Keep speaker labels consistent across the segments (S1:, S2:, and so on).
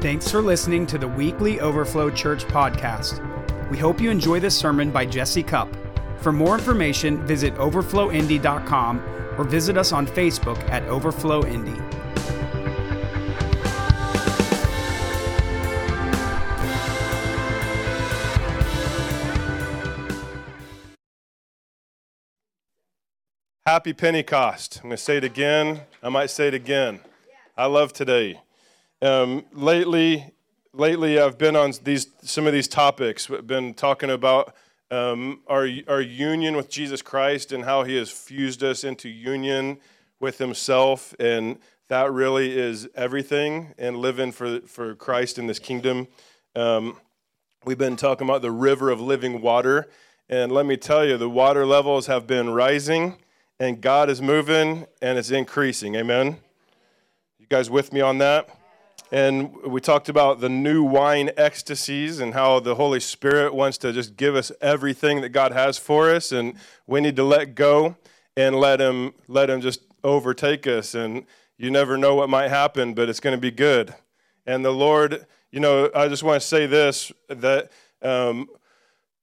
S1: Thanks for listening to the weekly Overflow Church podcast. We hope you enjoy this sermon by Jesse Cup. For more information, visit overflowindy.com or visit us on Facebook at Overflow Indy.
S2: Happy Pentecost. I'm going to say it again. I might say it again. I love today. Um, lately, lately I've been on these some of these topics. I've been talking about um, our our union with Jesus Christ and how He has fused us into union with Himself, and that really is everything. And living for for Christ in this kingdom. Um, we've been talking about the river of living water, and let me tell you, the water levels have been rising, and God is moving, and it's increasing. Amen. You guys with me on that? And we talked about the new wine ecstasies and how the Holy Spirit wants to just give us everything that God has for us, and we need to let go and let Him let Him just overtake us. And you never know what might happen, but it's going to be good. And the Lord, you know, I just want to say this that. Um,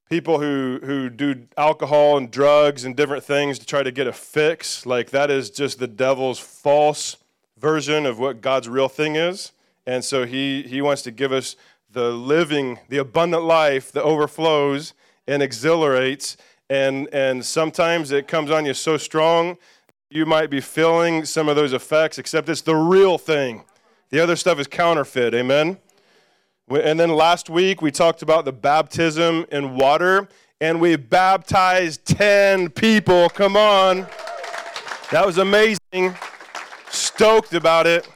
S2: people who, who do alcohol and drugs and different things to try to get a fix, like that is just the devil's false version of what God's real thing is. And so he, he wants to give us the living, the abundant life that overflows and exhilarates. And, and sometimes it comes on you so strong, you might be feeling some of those effects, except it's the real thing. The other stuff is counterfeit. Amen? And then last week we talked about the baptism in water, and we baptized 10 people. Come on. That was amazing. Stoked about it.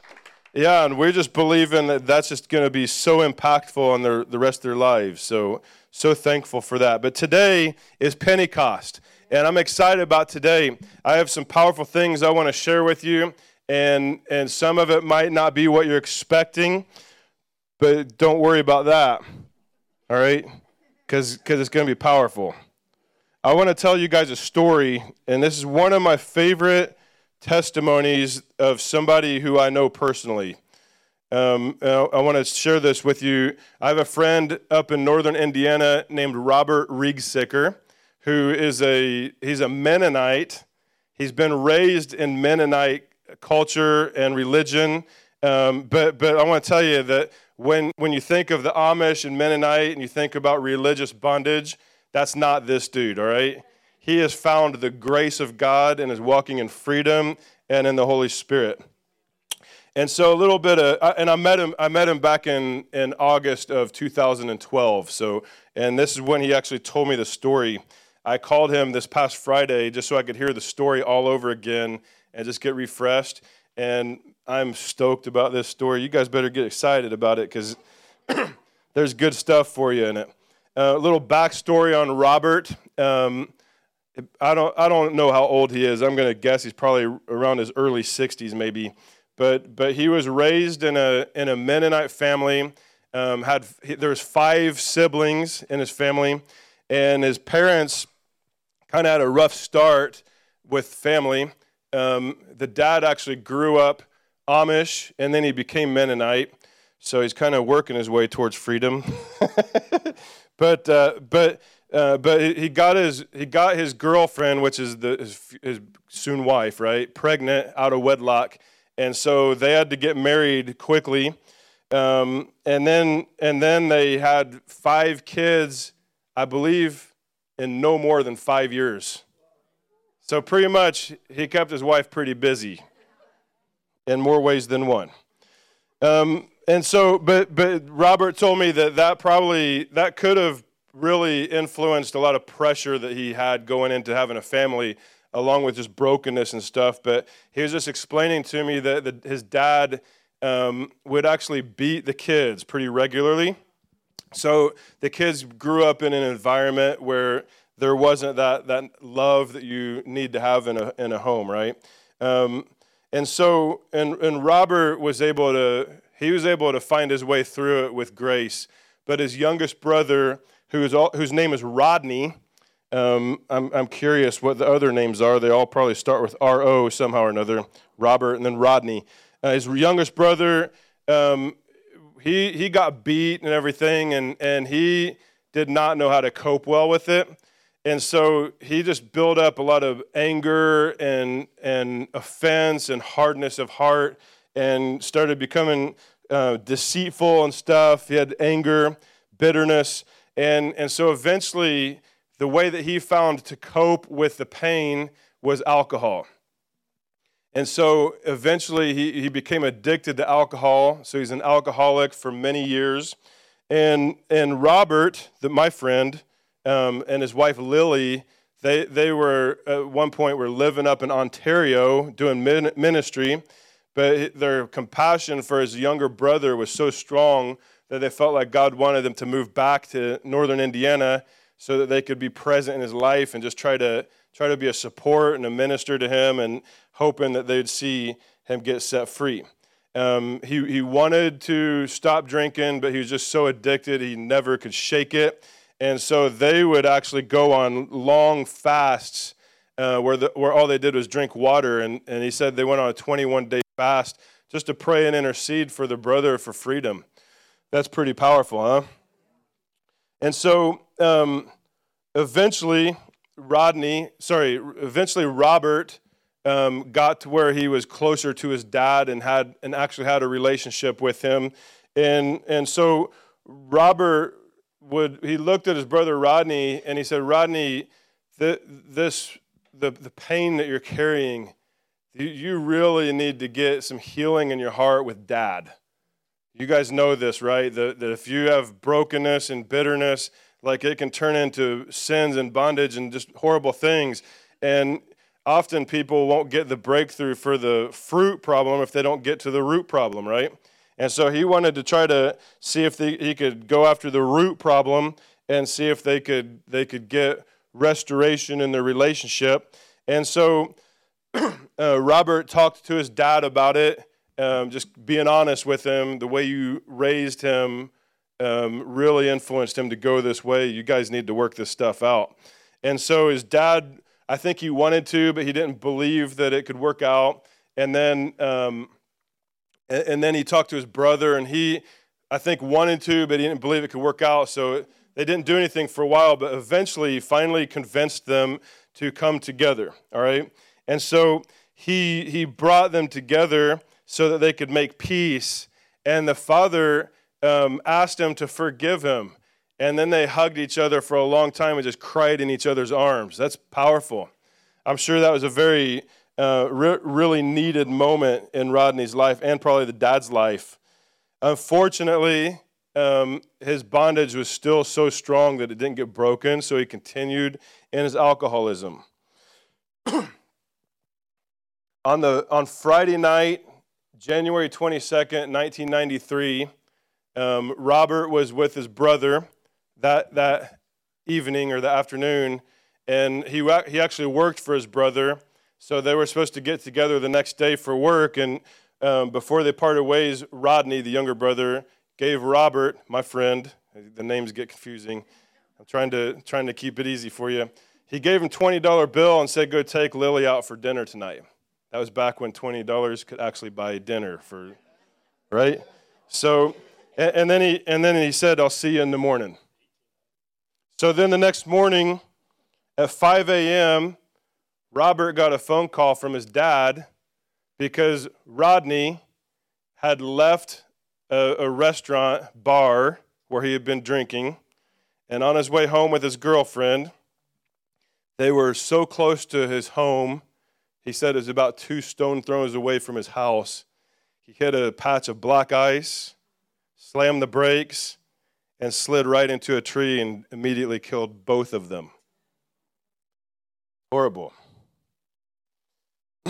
S2: Yeah, and we're just believing that that's just going to be so impactful on their, the rest of their lives. So, so thankful for that. But today is Pentecost, and I'm excited about today. I have some powerful things I want to share with you, and, and some of it might not be what you're expecting, but don't worry about that, all right? Cause because it's going to be powerful. I want to tell you guys a story, and this is one of my favorite testimonies of somebody who I know personally. Um, I want to share this with you. I have a friend up in northern Indiana named Robert Riegsicker, who is a he's a Mennonite. He's been raised in Mennonite culture and religion. Um, but but I want to tell you that when when you think of the Amish and Mennonite and you think about religious bondage, that's not this dude. All right he has found the grace of God and is walking in freedom and in the Holy Spirit. And so a little bit of, and I met him. I met him back in in August of 2012. So, and this is when he actually told me the story. I called him this past Friday just so I could hear the story all over again and just get refreshed. And I'm stoked about this story. You guys better get excited about it because there's good stuff for you in it. Uh, a little backstory on Robert. Um, I don't, I don't know how old he is. I'm going to guess he's probably around his early 60s, maybe. But, but he was raised in a, in a Mennonite family. Um, had, there was five siblings in his family, and his parents kind of had a rough start with family. Um, the dad actually grew up Amish, and then he became Mennonite. So he's kind of working his way towards freedom. but, uh, but uh, but he got his he got his girlfriend, which is the, his, his soon wife, right, pregnant out of wedlock, and so they had to get married quickly. Um, and then and then they had five kids, I believe, in no more than five years. So pretty much he kept his wife pretty busy, in more ways than one. Um, and so, but but Robert told me that that probably that could have really influenced a lot of pressure that he had going into having a family, along with just brokenness and stuff. But he was just explaining to me that the, his dad um, would actually beat the kids pretty regularly. So the kids grew up in an environment where there wasn't that, that love that you need to have in a, in a home, right? Um, and so, and, and Robert was able to, he was able to find his way through it with grace. But his youngest brother, who is all, whose name is Rodney. Um, I'm, I'm curious what the other names are. They all probably start with R O somehow or another Robert and then Rodney. Uh, his youngest brother, um, he he got beat and everything, and and he did not know how to cope well with it. And so he just built up a lot of anger and, and offense and hardness of heart and started becoming uh, deceitful and stuff. He had anger, bitterness. And, and so eventually, the way that he found to cope with the pain was alcohol. And so eventually, he, he became addicted to alcohol. So he's an alcoholic for many years. And, and Robert, the, my friend, um, and his wife Lily, they, they were at one point were living up in Ontario doing ministry, but their compassion for his younger brother was so strong that they felt like God wanted them to move back to northern Indiana so that they could be present in his life and just try to try to be a support and a minister to him and hoping that they'd see him get set free. Um, he, he wanted to stop drinking, but he was just so addicted, he never could shake it. And so they would actually go on long fasts uh, where, the, where all they did was drink water. And, and he said they went on a 21 day fast just to pray and intercede for the brother for freedom. That's pretty powerful, huh? And so um, eventually, Rodney, sorry, eventually Robert um, got to where he was closer to his dad and had and actually had a relationship with him. And, and so Robert would he looked at his brother Rodney and he said, Rodney, the, this the, the pain that you're carrying, you, you really need to get some healing in your heart with dad. You guys know this, right? That, that if you have brokenness and bitterness, like it can turn into sins and bondage and just horrible things. And often people won't get the breakthrough for the fruit problem if they don't get to the root problem, right? And so he wanted to try to see if he could go after the root problem and see if they could, they could get restoration in their relationship. And so uh, Robert talked to his dad about it, um, just being honest with him. The way you raised him um, really influenced him to go this way. You guys need to work this stuff out. And so his dad, I think he wanted to, but he didn't believe that it could work out. And then um, and, then he talked to his brother, and he, I think, wanted to, but he didn't believe it could work out. So they didn't do anything for a while, but eventually, finally convinced them to come together. All right? And so he, he brought them together so that they could make peace. And the father um, asked him to forgive him. And then they hugged each other for a long time and just cried in each other's arms. That's powerful. I'm sure that was a very uh, re- really needed moment in Rodney's life and probably the dad's life. Unfortunately, um, his bondage was still so strong that it didn't get broken, so he continued in his alcoholism. on, the, on Friday night, January 22nd, 1993, um, Robert was with his brother that, that evening or the afternoon, and he, he actually worked for his brother so they were supposed to get together the next day for work. And um, before they parted ways, Rodney, the younger brother, gave Robert, my friend, the names get confusing. I'm trying to, trying to keep it easy for you. He gave him $20 bill and said, Go take Lily out for dinner tonight. That was back when $20 could actually buy dinner for, right? So, and, and, then he, and then he said, I'll see you in the morning. So then the next morning at 5 a.m., Robert got a phone call from his dad because Rodney had left a, a, restaurant bar where he had been drinking. And on his way home with his girlfriend, they were so close to his home. He said it was about two stone throws away from his house. He hit a patch of black ice, slammed the brakes, and slid right into a tree and immediately killed both of them. Horrible.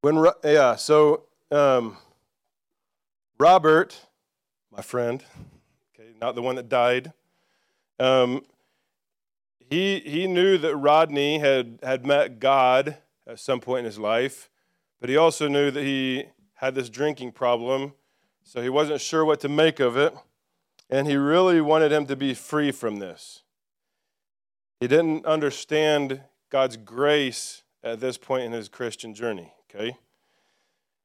S2: when yeah, so um, Robert, my friend, okay, not the one that died, um, he he knew that Rodney had had met God at some point in his life, but he also knew that he had this drinking problem, so he wasn't sure what to make of it, and he really wanted him to be free from this. He didn't understand God's grace at this point in his Christian journey, okay?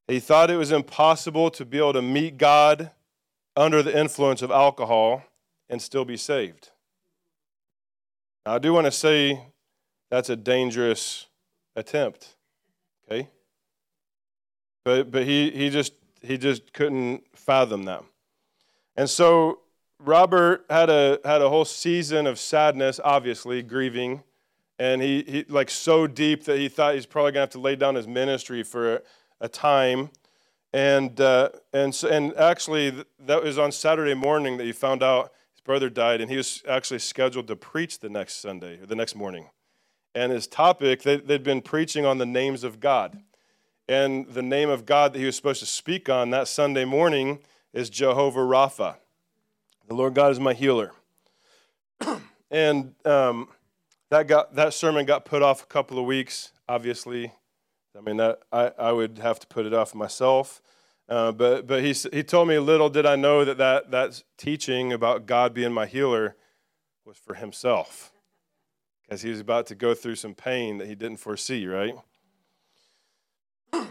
S2: He thought it was impossible to be able to meet God under the influence of alcohol and still be saved. Now, I do want to say that's a dangerous attempt. Okay? But but he he just he just couldn't fathom that. And so Robert had a had a whole season of sadness, obviously, grieving. And he, he like so deep that he thought he's probably gonna have to lay down his ministry for a, a time. And uh, and so, and actually that was on Saturday morning that he found out his brother died, and he was actually scheduled to preach the next Sunday or the next morning. And his topic, they, they'd been preaching on the names of God. And the name of God that he was supposed to speak on that Sunday morning is Jehovah Rapha. The Lord God is my healer. and um, that, got, that sermon got put off a couple of weeks, obviously. I mean, that, I, I would have to put it off myself. Uh, but but he, he told me, little did I know that, that that teaching about God being my healer was for himself. Because he was about to go through some pain that he didn't foresee, right?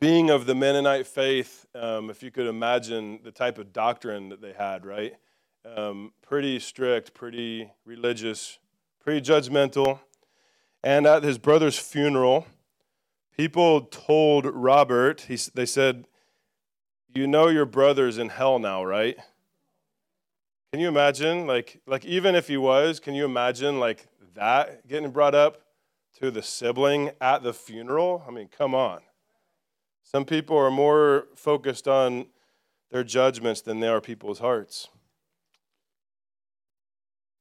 S2: being of the Mennonite faith, um, if you could imagine the type of doctrine that they had, right? Um, pretty strict, pretty religious, pretty judgmental. And at his brother's funeral, people told Robert, he, they said, You know your brother's in hell now, right? Can you imagine? Like, like even if he was, can you imagine like that getting brought up to the sibling at the funeral? I mean, come on. Some people are more focused on their judgments than they are people's hearts.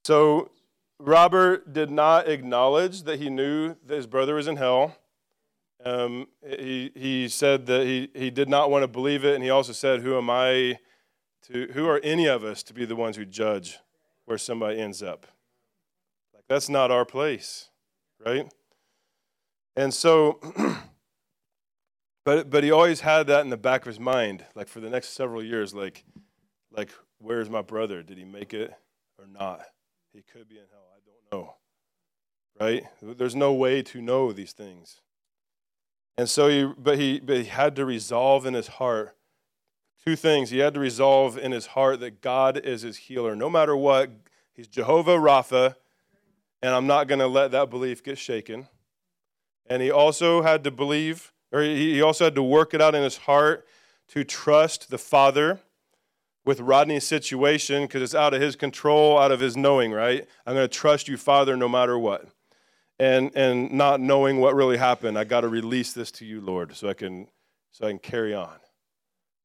S2: So Robert did not acknowledge that he knew that his brother was in hell. Um, he, he said that he, he did not want to believe it, and he also said, Who am I to, who are any of us to be the ones who judge where somebody ends up? Like, that's not our place, right? And so But, but he always had that in the back of his mind, like for the next several years, like, like, where's my brother? Did he make it or not? He could be in hell. I don't know. Right? There's no way to know these things. And so he, but he, but he had to resolve in his heart two things. He had to resolve in his heart that God is his healer. No matter what, he's Jehovah Rapha, and I'm not going to let that belief get shaken. And he also had to believe or he also had to work it out in his heart to trust the Father with Rodney's situation because it's out of his control, out of his knowing, right? I'm going to trust you, Father, no matter what. And, and not knowing what really happened, I got to release this to you, Lord, so I can, so I can carry on.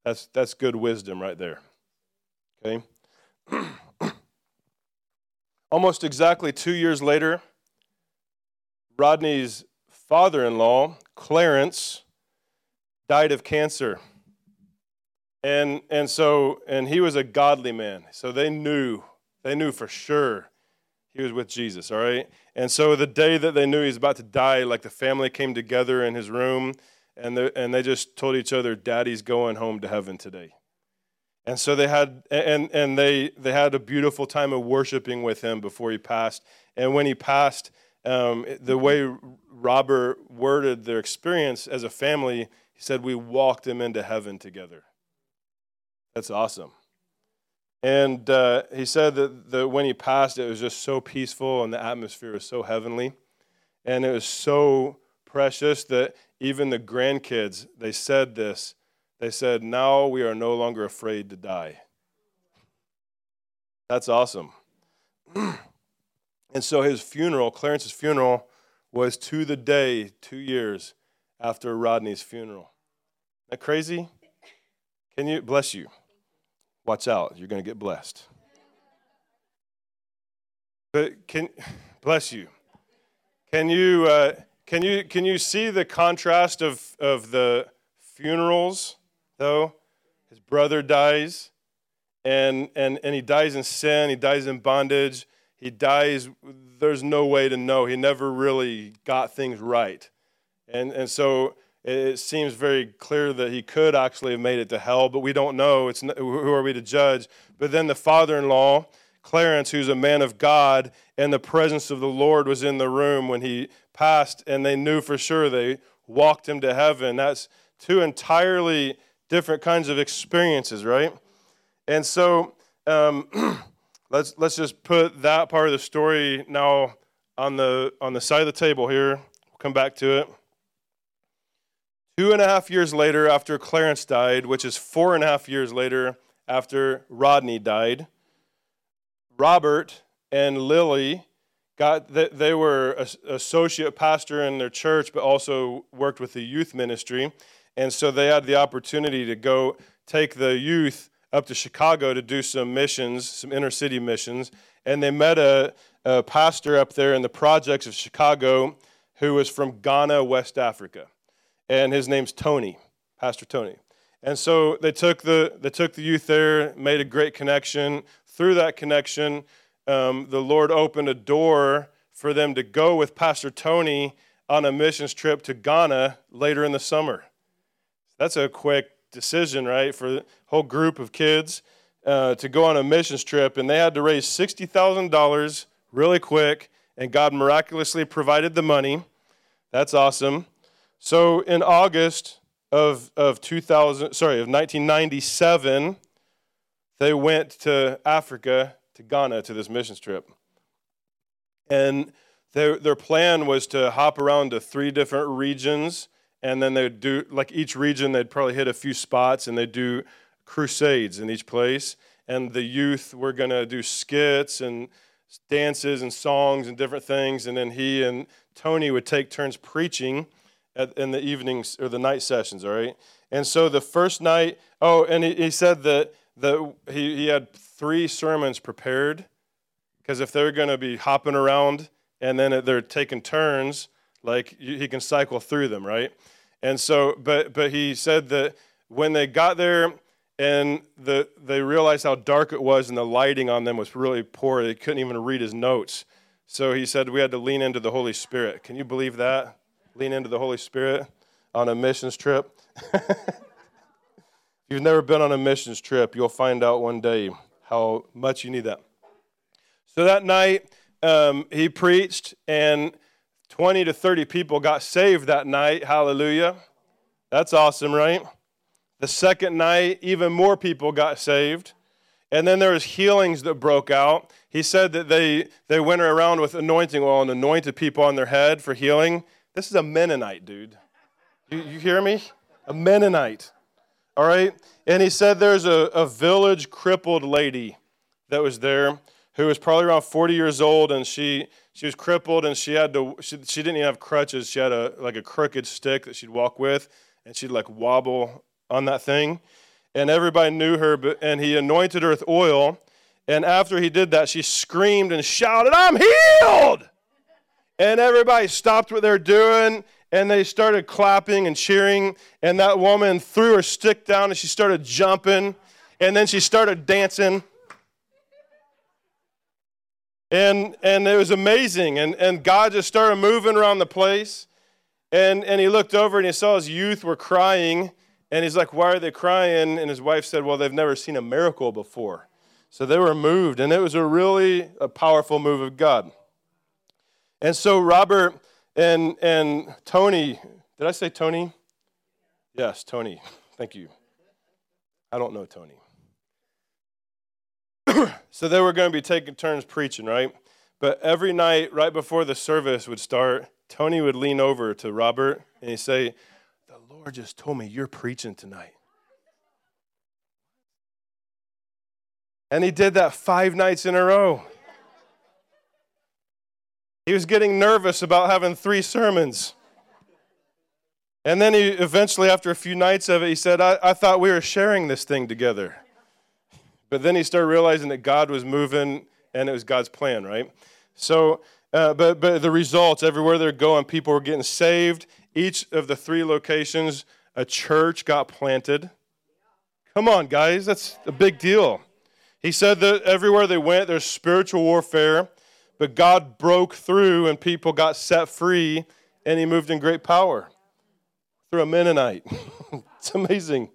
S2: That's, that's good wisdom right there. Okay? Almost exactly two years later, Rodney's father in law, Clarence, died of cancer. And, and so, and he was a godly man. So they knew, they knew for sure he was with Jesus, all right? And so the day that they knew he was about to die, like the family came together in his room and, and they just told each other, Daddy's going home to heaven today. And so they had, and, and they, they had a beautiful time of worshiping with him before he passed. And when he passed, um, the way Robert worded their experience as a family, he said, We walked him into heaven together. That's awesome. And uh, he said that the, when he passed, it was just so peaceful and the atmosphere was so heavenly. And it was so precious that even the grandkids, they said this. They said, Now we are no longer afraid to die. That's awesome. And so his funeral, Clarence's funeral, was to the day, two years after Rodney's funeral. Isn't that crazy? Can you, bless you. Watch out, you're going to get blessed. But can, bless you. Can you, uh, can you, can you see the contrast of, of the funerals, though? His brother dies, and, and, and he dies in sin, he dies in bondage he dies, there's no way to know. He never really got things right. And, and so it seems very clear that he could actually have made it to hell, but we don't know. It's who are we to judge? But then the father in law, Clarence, who's a man of God, and the presence of the Lord was in the room when he passed, and they knew for sure they walked him to heaven. That's two entirely different kinds of experiences, right? And so um, let's let's just put that part of the story now on the on the side of the table here. We'll come back to it. Two and a half years later, after Clarence died, which is four and a half years later after Rodney died, Robert and Lily got they were associate pastor in their church, but also worked with the youth ministry, and so they had the opportunity to go take the youth up to Chicago to do some missions, some inner city missions, and they met a, a pastor up there in the projects of Chicago who was from Ghana, West Africa, and his name's Tony, Pastor Tony. And so they took the they took the youth there, made a great connection. Through that connection, um, the Lord opened a door for them to go with Pastor Tony on a missions trip to Ghana later in the summer. That's a quick decision, right, for a whole group of kids uh, to go on a missions trip, and they had to raise $60,000 really quick, and God miraculously provided the money. That's awesome. So in August of, of 2000, sorry, of 1997, they went to Africa to Ghana to this missions trip. And their, their plan was to hop around to three different regions, and then they'd do, like each region, they'd probably hit a few spots, and they'd do crusades in each place. And the youth were going to do skits and dances and songs and different things. And then he and Tony would take turns preaching at, in the evenings or the night sessions, all right? And so the first night, oh, and he, he said that the, he, he had three sermons prepared because if they're going to be hopping around and then they're taking turns, like he can cycle through them, right? And so, but but he said that when they got there and the, they realized how dark it was and the lighting on them was really poor, they couldn't even read his notes. So he said we had to lean into the Holy Spirit. Can you believe that? Lean into the Holy Spirit on a missions trip. If you've never been on a missions trip, you'll find out one day how much you need that. So that night, um, he preached, and 20 to 30 people got saved that night. Hallelujah. That's awesome, right? The second night, even more people got saved. And then there was healings that broke out. He said that they, they went around with anointing oil and anointed people on their head for healing. This is a Mennonite, dude. You, you hear me? A Mennonite. All right? And he said there's a, a village crippled lady that was there who was probably around 40 years old and she she was crippled and she had to she, she didn't even have crutches she had a like a crooked stick that she'd walk with and she'd like wobble on that thing and everybody knew her but, and he anointed her with oil and after he did that she screamed and shouted i'm healed and everybody stopped what they're doing and they started clapping and cheering. And that woman threw her stick down and she started jumping. And then she started dancing. And, and it was amazing. And, and God just started moving around the place. And, and he looked over and he saw his youth were crying. And he's like, Why are they crying? And his wife said, Well, they've never seen a miracle before. So they were moved. And it was a really a powerful move of God. And so Robert and, and Tony, did I say Tony? Yes, Tony. Thank you. I don't know Tony. so they were going to be taking turns preaching, right? But every night, right before the service would start, Tony would lean over to Robert and he'd say, The Lord just told me you're preaching tonight. And he did that five nights in a row. He was getting nervous about having three sermons. And then he eventually, after a few nights of it, he said, I, I thought we were sharing this thing together. But then he started realizing that God was moving and it was God's plan, right? So, uh, but, but the results, everywhere they're going, people were getting saved. Each of the three locations, a church got planted. Come on, guys, that's a big deal. He said that everywhere they went, there's spiritual warfare. But God broke through and people got set free, and He moved in great power through a Mennonite. it's amazing.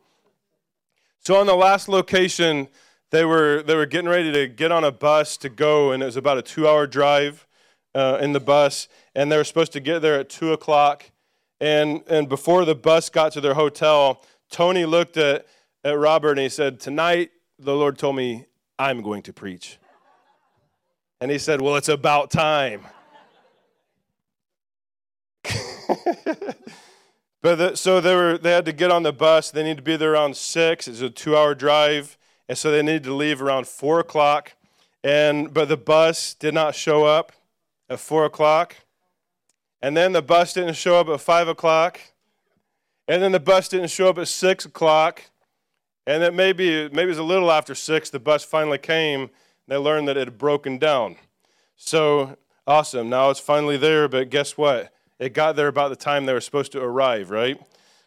S2: So, on the last location, they were, they were getting ready to get on a bus to go, and it was about a two hour drive uh, in the bus. And they were supposed to get there at 2 o'clock. And, and before the bus got to their hotel, Tony looked at, at Robert and he said, Tonight, the Lord told me I'm going to preach. And he said, Well, it's about time. but the, so they were they had to get on the bus. They needed to be there around six. It's a two-hour drive, and so they needed to leave around four o'clock. And but the bus did not show up at four o'clock. And then the bus didn't show up at 5 o'clock. And then the bus didn't show up at 6 o'clock. And then maybe, maybe it was a little after 6, the bus finally came. They learned that it had broken down. So awesome. Now it's finally there, but guess what? It got there about the time they were supposed to arrive, right?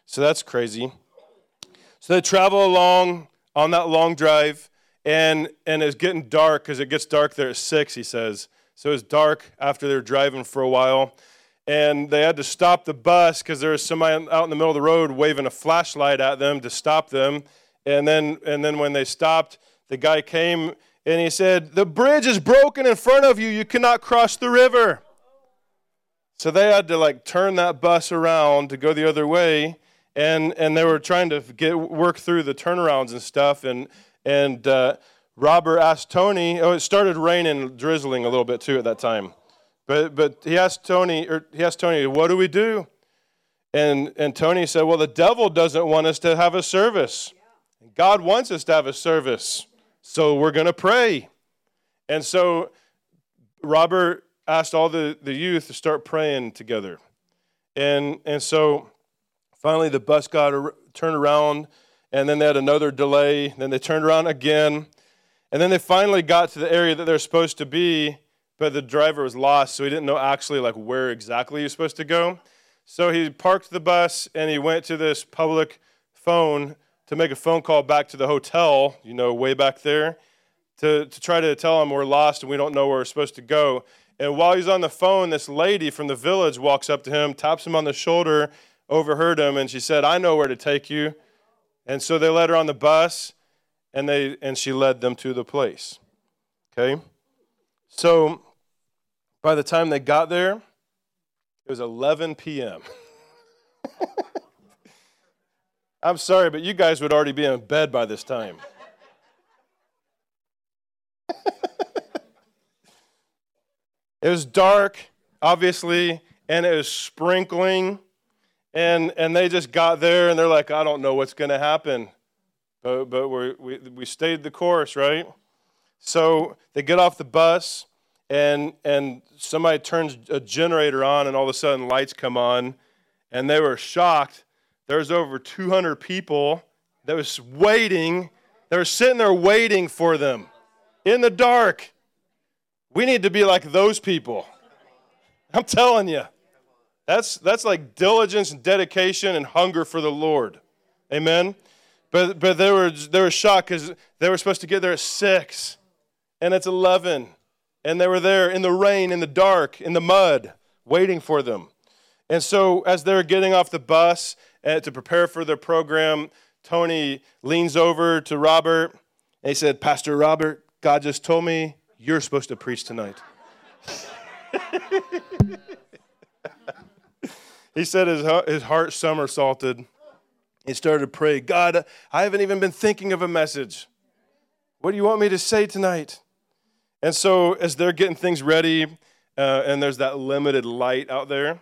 S2: So that's crazy. So they travel along on that long drive, and, and it's getting dark because it gets dark there at 6, he says. So it's dark after they're driving for a while and they had to stop the bus because there was somebody out in the middle of the road waving a flashlight at them to stop them. And then, and then when they stopped, the guy came and he said, The bridge is broken in front of you. You cannot cross the river. So they had to like turn that bus around to go the other way. And, and they were trying to get work through the turnarounds and stuff. And, and uh, Robert asked Tony, oh, it started raining, drizzling a little bit too at that time. But, but he asked Tony, or he asked Tony, what do we do? And, and Tony said, well, the devil doesn't want us to have a service. God wants us to have a service. So we're going to pray. And so Robert asked all the, the youth to start praying together. And, and so finally the bus got turned around, and then they had another delay. Then they turned around again. And then they finally got to the area that they're supposed to be but the driver was lost, so he didn't know actually like where exactly he was supposed to go. So he parked the bus and he went to this public phone to make a phone call back to the hotel, you know, way back there, to, to try to tell him we're lost and we don't know where we're supposed to go. And while he's on the phone, this lady from the village walks up to him, taps him on the shoulder, overheard him, and she said, I know where to take you. And so they led her on the bus and they and she led them to the place. Okay? So by the time they got there, it was 11 p.m. I'm sorry, but you guys would already be in bed by this time. it was dark, obviously, and it was sprinkling. And, and they just got there and they're like, I don't know what's going to happen. But, but we we, we stayed the course, right? So they get off the bus and and somebody turns a generator on and all of a sudden lights come on and they were shocked there's over 200 people that was waiting they were sitting there waiting for them. In the dark we need to be like those people. I'm telling you that's that's like diligence and dedication and hunger for the lord. Amen? But but they were they were shocked because they were supposed to get there at six and it's 11 and they were there in the rain, in the dark, in the mud, waiting for them. And so, as they're getting off the bus to prepare for their program, Tony leans over to Robert and he said, Pastor Robert, God just told me you're supposed to preach tonight. he said his, his heart somersaulted. He started to pray, God, I haven't even been thinking of a message. What do you want me to say tonight? And so, as they're getting things ready, uh, and there's that limited light out there,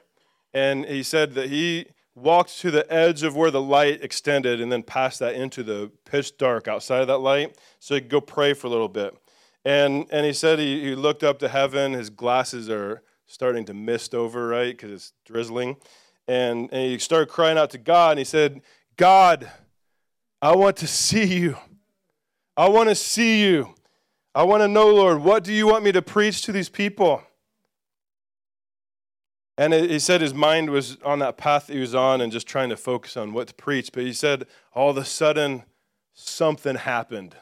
S2: and he said that he walked to the edge of where the light extended and then passed that into the pitch dark outside of that light so he could go pray for a little bit. And, and he said he, he looked up to heaven. His glasses are starting to mist over, right, because it's drizzling. And, and he started crying out to God, and he said, God, I want to see you. I want to see you. I want to know, Lord, what do you want me to preach to these people? And he said his mind was on that path he was on and just trying to focus on what to preach. But he said all of a sudden something happened.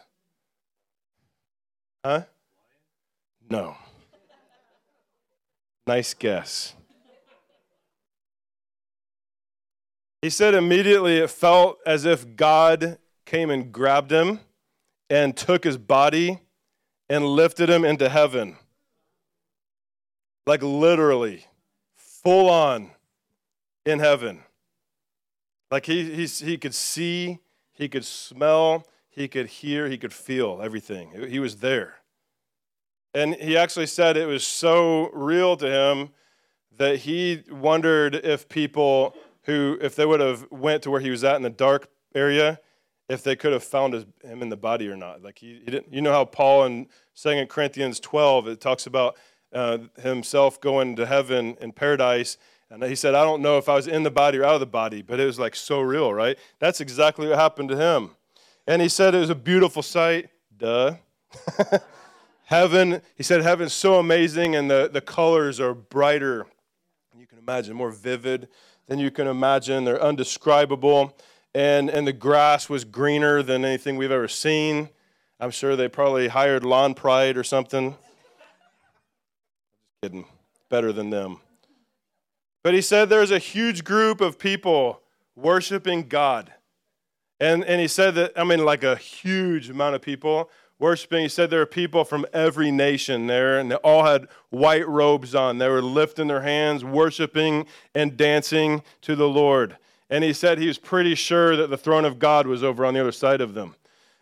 S2: Huh? No. Nice guess. He said immediately it felt as if God came and grabbed him and took his body and lifted him into heaven. Like literally, full on in heaven. Like he, he, he could see, he could smell, he could hear, he could feel everything. He was there. And he actually said it was so real to him that he wondered if people who, if they would have went to where he was at in the dark area, if they could have found his, him in the body or not. Like he, he didn't, you know how Paul in 2 Corinthians 12, it talks about uh, himself going to heaven in paradise. And he said, I don't know if I was in the body or out of the body, but it was like so real, right? That's exactly what happened to him. And he said it was a beautiful sight. Duh. heaven, he said, heaven's so amazing and the, the colors are brighter you can imagine, more vivid than you can imagine. They're undescribable. And, and the grass was greener than anything we've ever seen. I'm sure they probably hired Lawn Pride or something. Kidding. Better than them. But he said there's a huge group of people worshiping God. And, and he said that, I mean, like a huge amount of people worshiping. He said there were people from every nation there, and they all had white robes on. They were lifting their hands, worshiping and dancing to the Lord. And he said he was pretty sure that the throne of God was over on the other side of them.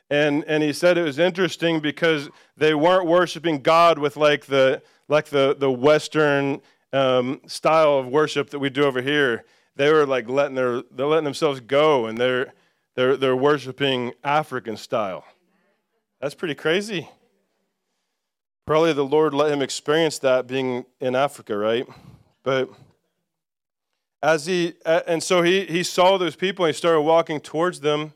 S2: And, and he said it was interesting because they weren't worshiping God with like the, like the, the Western um, style of worship that we do over here. They were like letting, their, they're letting themselves go and they're, they're, they're worshiping African style. That's pretty crazy. Probably the Lord let him experience that being in Africa, right? But as he, and so he, he saw those people and he started walking towards them.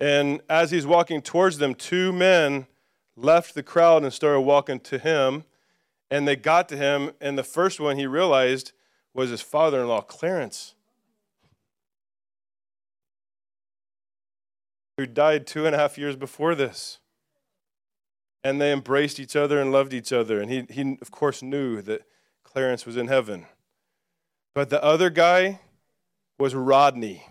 S2: And as he's walking towards them, two men left the crowd and started walking to him. And they got to him, and the first one he realized was his father in law, Clarence, who died two and a half years before this. And they embraced each other and loved each other. And he, he of course, knew that Clarence was in heaven. But the other guy was Rodney.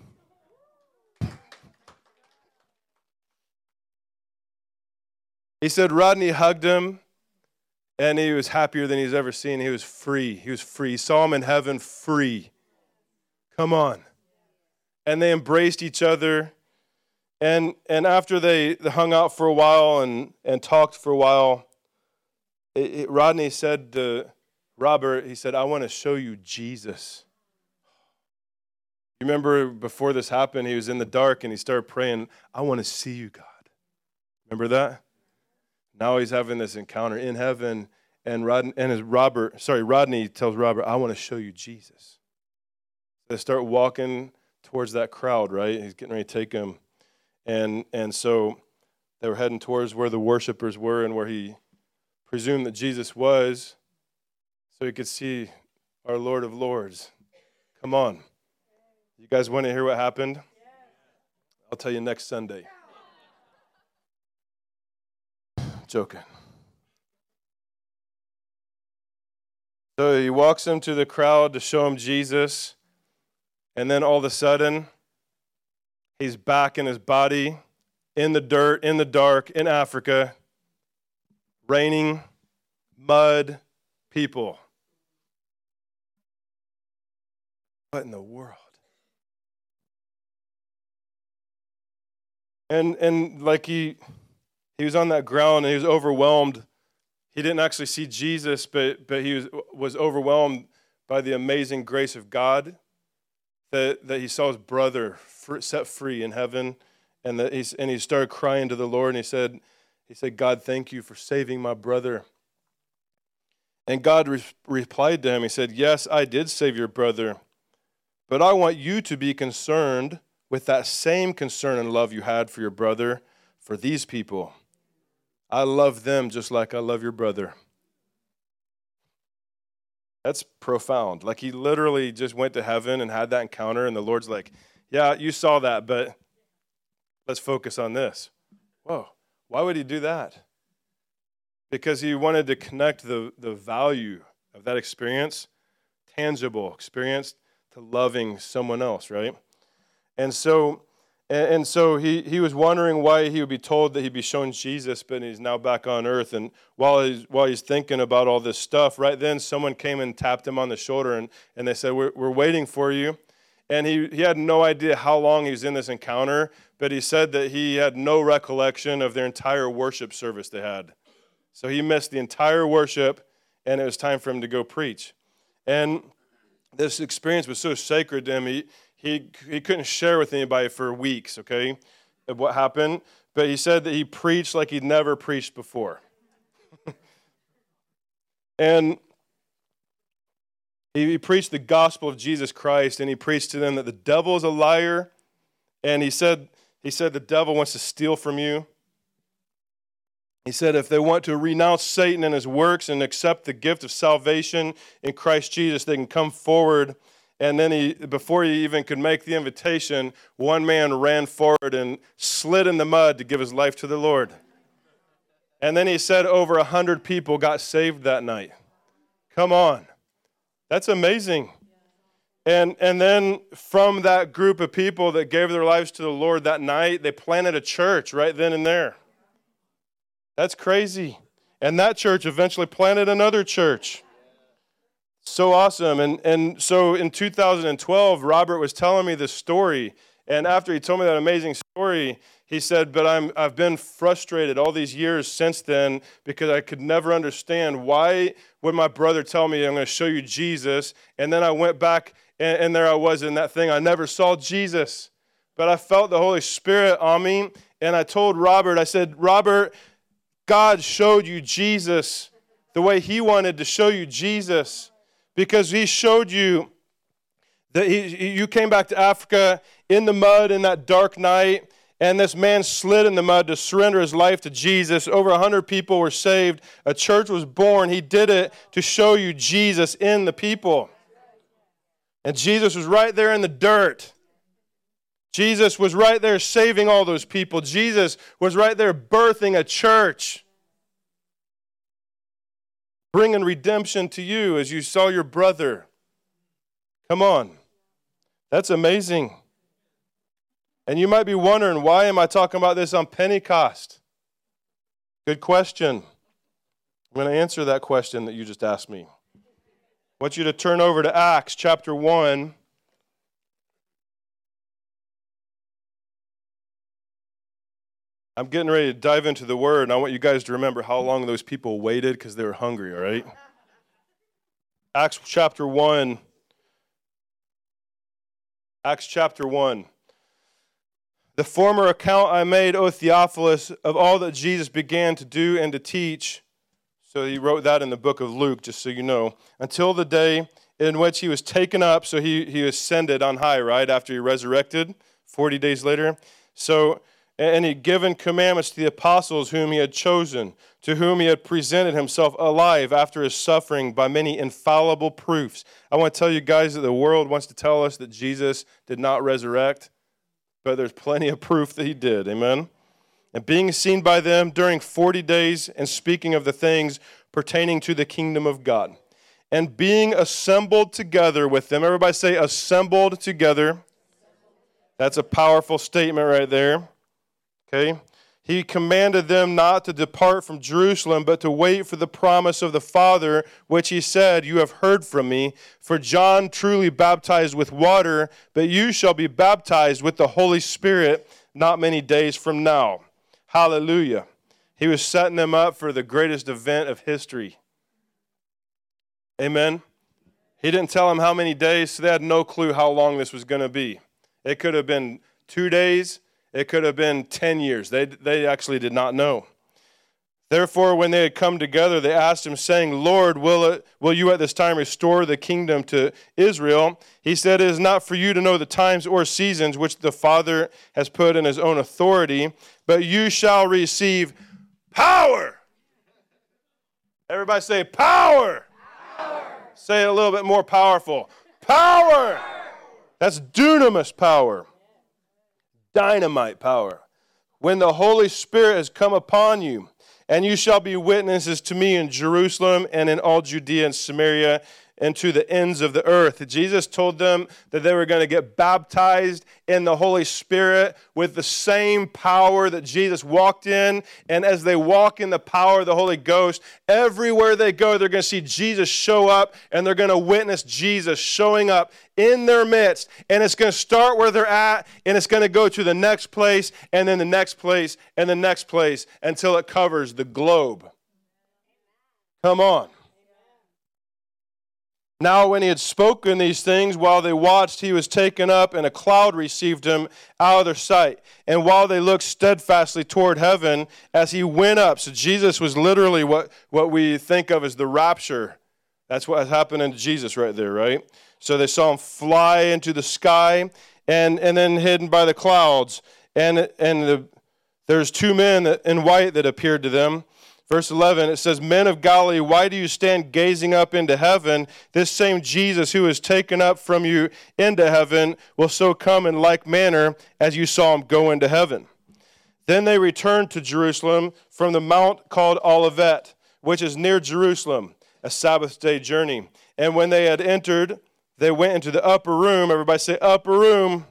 S2: He said Rodney hugged him and he was happier than he's ever seen. He was free. He was free. He saw him in heaven free. Come on. And they embraced each other and, and after they hung out for a while and, and talked for a while, it, it, Rodney said to Robert, he said, I want to show you Jesus. You remember before this happened, he was in the dark and he started praying, I want to see you, God. Remember that? Now he's having this encounter in heaven, and Rod, and his Robert, sorry, Rodney tells Robert, I want to show you Jesus. They start walking towards that crowd, right? He's getting ready to take him and, and so they were heading towards where the worshipers were and where he presumed that Jesus was so he could see our Lord of Lords. Come on. You guys want to hear what happened? I'll tell you next Sunday. Joking. So he walks into the crowd to show him Jesus, and then all of a sudden, He's back in his body, in the dirt, in the dark, in Africa, raining, mud, people. What in the world? And and like he he was on that ground and he was overwhelmed. He didn't actually see Jesus, but but he was was overwhelmed by the amazing grace of God that, that he saw his brother set free in heaven, and that he's, and he started crying to the Lord, and he said, he said, God, thank you for saving my brother. And God re- replied to him, He said, Yes, I did save your brother, but I want you to be concerned with that same concern and love you had for your brother, for these people. I love them just like I love your brother. That's profound. Like he literally just went to heaven and had that encounter, and the Lord's like, Yeah, you saw that, but let's focus on this. Whoa, why would he do that? Because he wanted to connect the, the value of that experience, tangible experience, to loving someone else, right? And so and, and so he, he was wondering why he would be told that he'd be shown Jesus, but he's now back on earth. And while he's, while he's thinking about all this stuff, right then someone came and tapped him on the shoulder and, and they said, we're, we're waiting for you. and he, he had no idea how long he was in this encounter, but he said that he had no recollection of their entire worship service they had. So he missed the entire worship, and it was time for him to go preach. And this experience was so sacred to him, he, he, he couldn't share with anybody for weeks, okay, of what happened. But he said that he preached like he'd never preached before. and he, he preached the gospel of Jesus Christ, and he preached to them that the devil is a liar. And he said, he said the devil wants to steal from you. He said if they want to renounce Satan and his works and accept the gift of salvation in Christ Jesus, they can come forward. And then he, before he even could make the invitation, one man ran forward and slid in the mud to give his life to the Lord. And then he said over a hundred people got saved that night. Come on. That's amazing. And, and then from that group of people that gave their lives to the Lord that night, they planted a church right then and there. That's crazy. And that church eventually planted another church. So awesome. And, and so in 2012, Robert was telling me this story. And after he told me that amazing story, he said, But I'm, I've been frustrated all these years since then because I could never understand why would my brother tell me, I'm going to show you Jesus. And then I went back, and, and there I was in that thing. I never saw Jesus, but I felt the Holy Spirit on me. And I told Robert, I said, Robert, God showed you Jesus the way He wanted to show you Jesus because He showed you that he, you came back to Africa in the mud in that dark night and this man slid in the mud to surrender his life to Jesus. Over 100 people were saved. A church was born. He did it to show you Jesus in the people. And Jesus was right there in the dirt. Jesus was right there saving all those people. Jesus was right there birthing a church, bringing redemption to you as you saw your brother. Come on. That's amazing. And you might be wondering, why am I talking about this on Pentecost? Good question. I'm going to answer that question that you just asked me. I want you to turn over to Acts chapter 1. I'm getting ready to dive into the word, and I want you guys to remember how long those people waited because they were hungry, all right? Acts chapter 1. Acts chapter 1. The former account I made, O Theophilus, of all that Jesus began to do and to teach. So he wrote that in the book of Luke, just so you know. Until the day in which he was taken up, so he, he ascended on high, right, after he resurrected 40 days later. So, and he'd given commandments to the apostles whom he had chosen, to whom he had presented himself alive after his suffering by many infallible proofs. I want to tell you guys that the world wants to tell us that Jesus did not resurrect but there's plenty of proof that he did. Amen? And being seen by them during 40 days and speaking of the things pertaining to the kingdom of God. And being assembled together with them. Everybody say, assembled together. That's a powerful statement right there. Okay? he commanded them not to depart from Jerusalem, but to wait for the promise of the Father, which he said, You have heard from me. For John truly baptized with water, but you shall be baptized with the Holy Spirit not many days from now. Hallelujah. He was setting them up for the greatest event of history. Amen. He didn't tell them how many days, so they had no clue how long this was going to be. It could have been two days, it could have been 10 years. They, they actually did not know. Therefore, when they had come together, they asked him, saying, Lord, will, it, will you at this time restore the kingdom to Israel? He said, It is not for you to know the times or seasons which the Father has put in his own authority, but you shall receive power. Everybody say, Power. power. Say it a little bit more powerful. Power. That's dunamis power dynamite power. When the Holy Spirit has come upon you, and you shall be witnesses to me in Jerusalem and in all Judea and Samaria and to the ends of the earth. Jesus told them that they were going to get baptized in the Holy Spirit with the same power that Jesus walked in. And as they walk in the power of the Holy Ghost, everywhere they go, they're going to see Jesus show up and they're going to witness Jesus showing up in their midst. And it's going to start where they're at and it's going to go to the next place and then the next place and the next place until it covers the globe. Come on. Now, when he had spoken these things, while they watched, he was taken up, and a cloud received him out of their sight. And while they looked steadfastly toward heaven, as he went up, so Jesus was literally what, what we think of as the rapture. That's what happened to Jesus right there, right? So they saw him fly into the sky and, and then hidden by the clouds. And, and the, there's two men in white that appeared to them. Verse 11, it says, Men of Galilee, why do you stand gazing up into heaven? This same Jesus who is taken up from you into heaven will so come in like manner as you saw him go into heaven. Then they returned to Jerusalem from the mount called Olivet, which is near Jerusalem, a Sabbath day journey. And when they had entered, they went into the upper room. Everybody say, upper room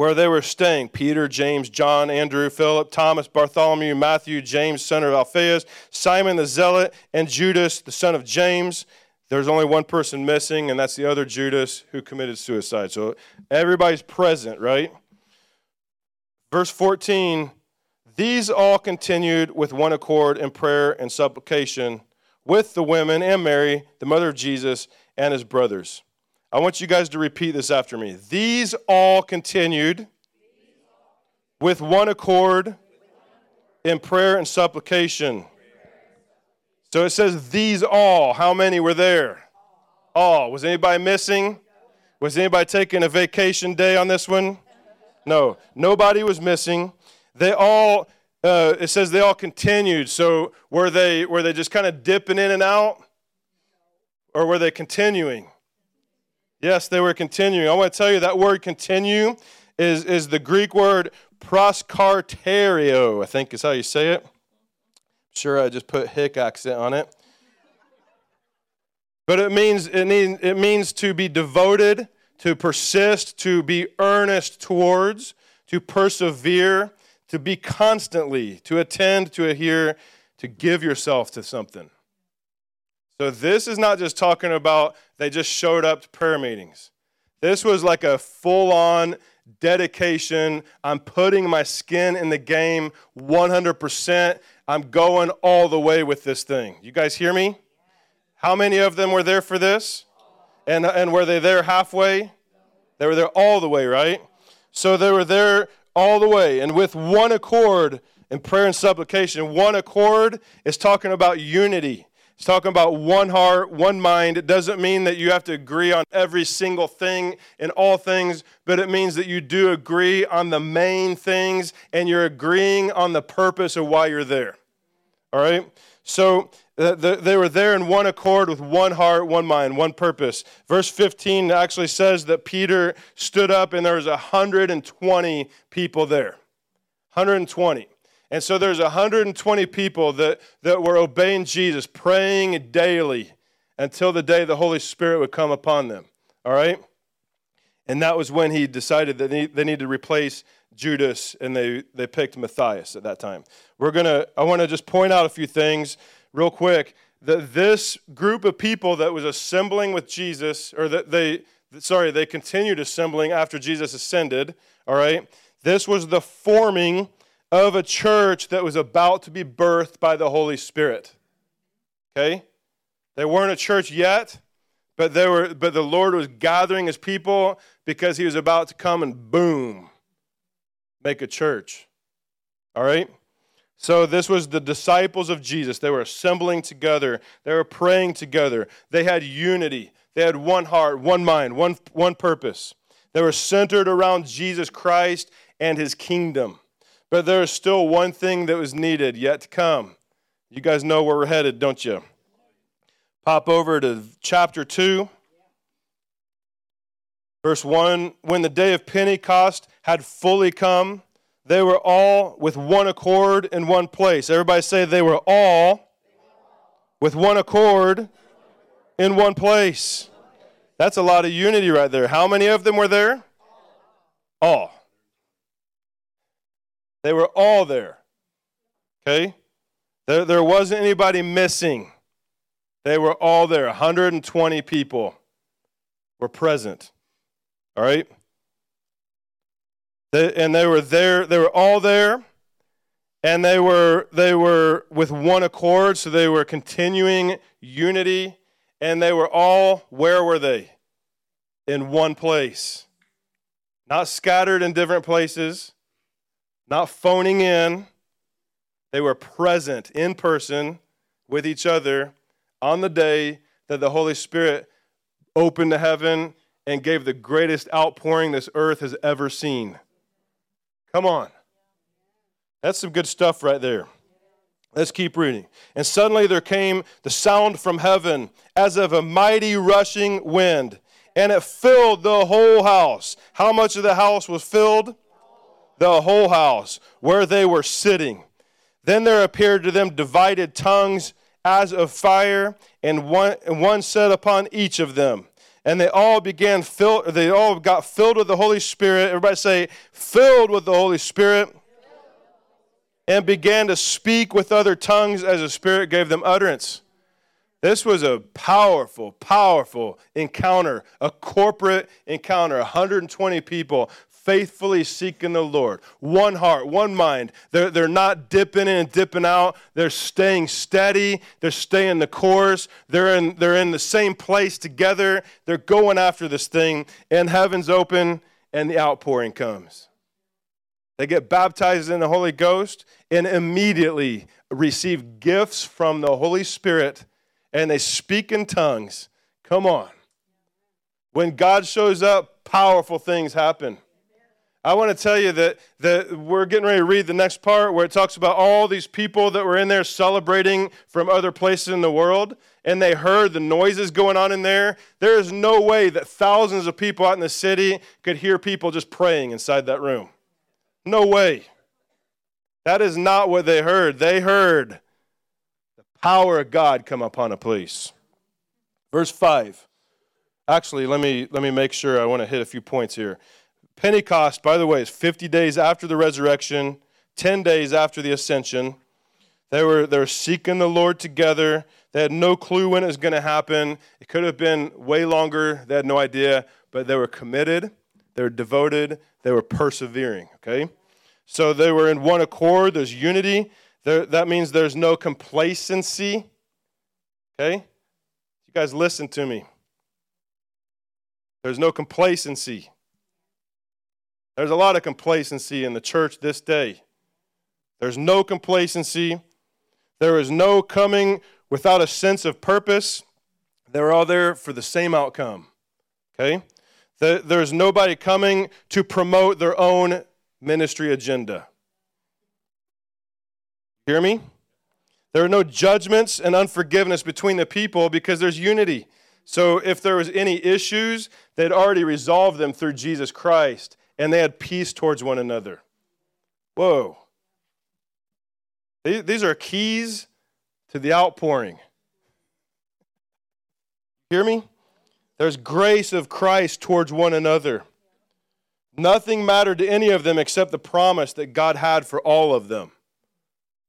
S2: where they were staying Peter, James, John, Andrew, Philip, Thomas, Bartholomew, Matthew, James, son of Alphaeus, Simon the Zealot, and Judas, the son of James. There's only one person missing, and that's the other Judas who committed suicide. So everybody's present, right? Verse 14 These all continued with one accord in prayer and supplication with the women and Mary, the mother of Jesus, and his brothers. I want you guys to repeat this after me. These all continued with one accord in prayer and supplication. So it says, These all. How many were there? All. Was anybody missing? Was anybody taking a vacation day on this one? No. Nobody was missing. They all, uh, it says they all continued. So were they, were they just kind of dipping in and out? Or were they continuing? Yes, they were continuing. I want to tell you that word continue is, is the Greek word proskarterio, I think is how you say it. Sure, I just put hick accent on it. But it means, it, mean, it means to be devoted, to persist, to be earnest towards, to persevere, to be constantly, to attend, to adhere, to give yourself to something. So this is not just talking about they just showed up to prayer meetings. This was like a full on dedication. I'm putting my skin in the game 100%. I'm going all the way with this thing. You guys hear me? How many of them were there for this? And, and were they there halfway? They were there all the way, right? So they were there all the way. And with one accord in prayer and supplication, one accord is talking about unity. It's talking about one heart, one mind. It doesn't mean that you have to agree on every single thing in all things, but it means that you do agree on the main things and you're agreeing on the purpose of why you're there. All right? So uh, the, they were there in one accord with one heart, one mind, one purpose. Verse 15 actually says that Peter stood up and there was 120 people there. 120. And so there's 120 people that, that were obeying Jesus, praying daily until the day the Holy Spirit would come upon them. All right? And that was when he decided that they, they needed to replace Judas and they, they picked Matthias at that time. We're to, I want to just point out a few things real quick. That this group of people that was assembling with Jesus, or that they, sorry, they continued assembling after Jesus ascended, all right? This was the forming of a church that was about to be birthed by the Holy Spirit. Okay? They weren't a church yet, but they were but the Lord was gathering his people because he was about to come and boom, make a church. All right? So this was the disciples of Jesus. They were assembling together. They were praying together. They had unity. They had one heart, one mind, one, one purpose. They were centered around Jesus Christ and his kingdom. But there is still one thing that was needed yet to come. You guys know where we're headed, don't you? Pop over to chapter 2, verse 1. When the day of Pentecost had fully come, they were all with one accord in one place. Everybody say they were all with one accord in one place. That's a lot of unity right there. How many of them were there? All. They were all there. Okay? There, there wasn't anybody missing. They were all there. 120 people were present. All right? They, and they were there, they were all there, and they were they were with one accord, so they were continuing unity, and they were all where were they? In one place. Not scattered in different places, not phoning in. They were present in person with each other on the day that the Holy Spirit opened the heaven and gave the greatest outpouring this earth has ever seen. Come on. That's some good stuff right there. Let's keep reading. And suddenly there came the sound from heaven as of a mighty rushing wind, and it filled the whole house. How much of the house was filled? The whole house, where they were sitting. Then there appeared to them divided tongues as of fire, and one, and one sat upon each of them. And they all began fill, they all got filled with the Holy Spirit. Everybody say, filled with the Holy Spirit. And began to speak with other tongues as the Spirit gave them utterance. This was a powerful, powerful encounter, a corporate encounter. 120 people faithfully seeking the Lord. One heart, one mind. They're, they're not dipping in and dipping out. They're staying steady. They're staying the course. They're in, they're in the same place together. They're going after this thing. And heaven's open and the outpouring comes. They get baptized in the Holy Ghost and immediately receive gifts from the Holy Spirit and they speak in tongues. Come on. When God shows up, powerful things happen. I want to tell you that, that we're getting ready to read the next part where it talks about all these people that were in there celebrating from other places in the world, and they heard the noises going on in there. There is no way that thousands of people out in the city could hear people just praying inside that room. No way. That is not what they heard. They heard the power of God come upon a place. Verse 5. Actually, let me, let me make sure I want to hit a few points here. Pentecost, by the way, is 50 days after the resurrection, 10 days after the ascension. They were, they were seeking the Lord together. They had no clue when it was going to happen. It could have been way longer. They had no idea, but they were committed, they were devoted, they were persevering, okay? So they were in one accord, there's unity. There, that means there's no complacency, okay? You guys listen to me. There's no complacency. There's a lot of complacency in the church this day. There's no complacency. There is no coming without a sense of purpose. They're all there for the same outcome. Okay? There's nobody coming to promote their own ministry agenda. Hear me? There are no judgments and unforgiveness between the people because there's unity. So if there was any issues, they'd already resolved them through Jesus Christ and they had peace towards one another. Whoa. These are keys to the outpouring. Hear me? There's grace of Christ towards one another. Nothing mattered to any of them except the promise that God had for all of them.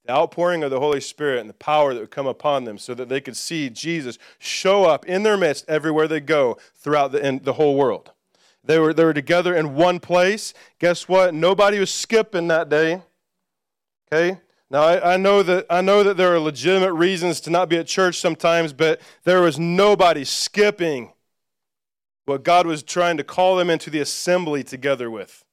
S2: The outpouring of the Holy Spirit and the power that would come upon them so that they could see Jesus show up in their midst everywhere they go throughout the, the whole world. They were, they were together in one place. Guess what? Nobody was skipping that day. Okay? Now I, I, know that I know that there are legitimate reasons to not be at church sometimes, but there was nobody skipping what God was trying to call them into the assembly together with.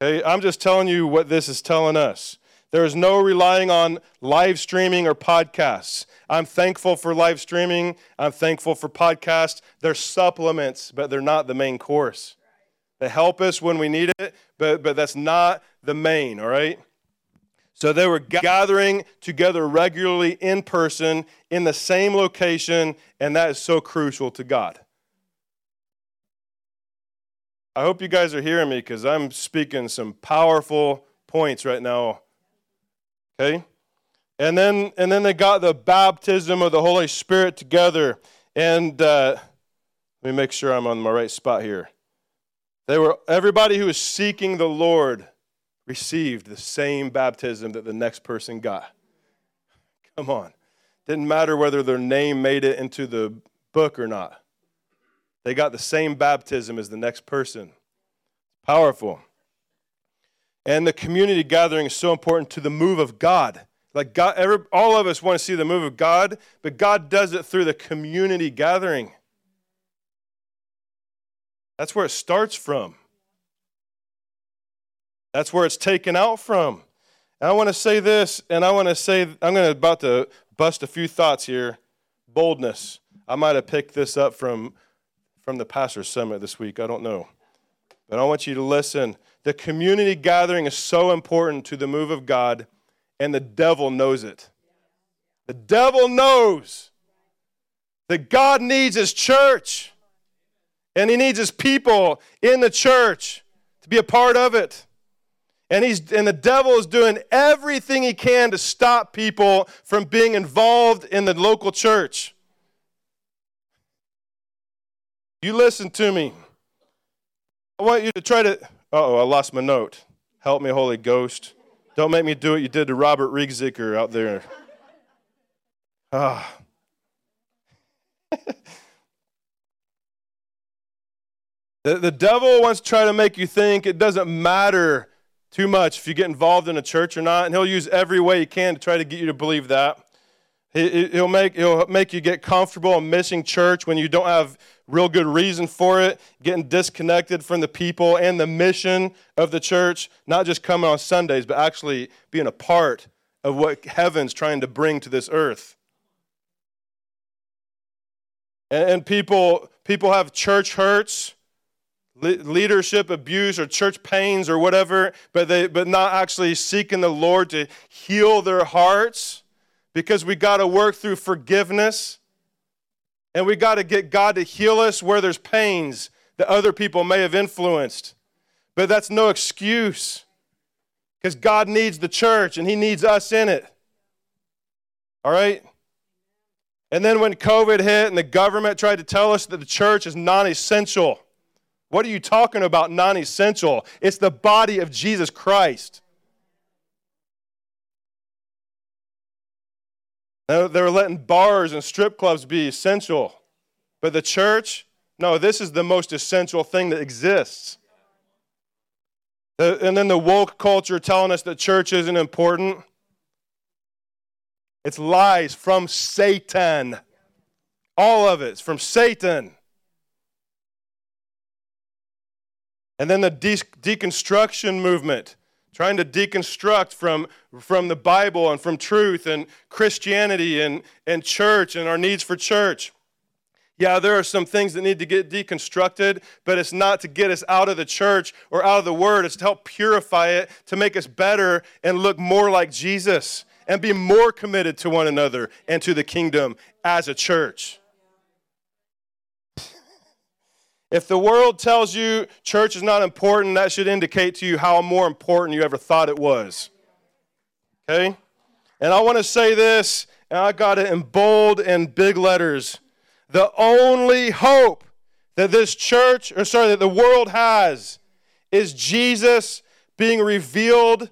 S2: Okay, I'm just telling you what this is telling us. There is no relying on live streaming or podcasts. I'm thankful for live streaming. I'm thankful for podcasts. They're supplements, but they're not the main course. They help us when we need it, but, but that's not the main, all right? So they were gathering together regularly in person in the same location, and that is so crucial to God. I hope you guys are hearing me because I'm speaking some powerful points right now. Okay? And then, and then they got the baptism of the Holy Spirit together. And uh, let me make sure I'm on my right spot here. They were everybody who was seeking the Lord received the same baptism that the next person got. Come on. Didn't matter whether their name made it into the book or not. They got the same baptism as the next person. Powerful. And the community gathering is so important to the move of God. Like God, every, all of us want to see the move of God, but God does it through the community gathering. That's where it starts from. That's where it's taken out from. And I want to say this, and I want to say, I'm going to about to bust a few thoughts here. Boldness. I might have picked this up from, from the pastor's summit this week. I don't know. But I want you to listen. The community gathering is so important to the move of God, and the devil knows it. The devil knows that God needs his church, and he needs his people in the church to be a part of it. And, he's, and the devil is doing everything he can to stop people from being involved in the local church. You listen to me. I want you to try to. Oh, I lost my note. Help me, Holy Ghost. Don't make me do what you did to Robert Riegzicker out there. Ah. the, the devil wants to try to make you think it doesn't matter too much if you get involved in a church or not, and he'll use every way he can to try to get you to believe that. He'll make, he'll make you get comfortable in missing church when you don't have real good reason for it, getting disconnected from the people and the mission of the church, not just coming on Sundays, but actually being a part of what heaven's trying to bring to this earth. And, people, people have church hurts leadership abuse or church pains or whatever, but they but not actually seeking the Lord to heal their hearts because we got to work through forgiveness and we got to get God to heal us where there's pains that other people may have influenced. But that's no excuse because God needs the church and he needs us in it. All right? And then when COVID hit and the government tried to tell us that the church is non essential, what are you talking about non essential? It's the body of Jesus Christ. They were letting bars and strip clubs be essential. But the church, no, this is the most essential thing that exists. And then the woke culture telling us that church isn't important. It's lies from Satan. All of it's from Satan. And then the de- deconstruction movement, trying to deconstruct from, from the Bible and from truth and Christianity and, and church and our needs for church. Yeah, there are some things that need to get deconstructed, but it's not to get us out of the church or out of the word. It's to help purify it, to make us better and look more like Jesus and be more committed to one another and to the kingdom as a church. If the world tells you church is not important, that should indicate to you how more important you ever thought it was. Okay? And I want to say this, and I got it in bold and big letters. The only hope that this church, or sorry, that the world has is Jesus being revealed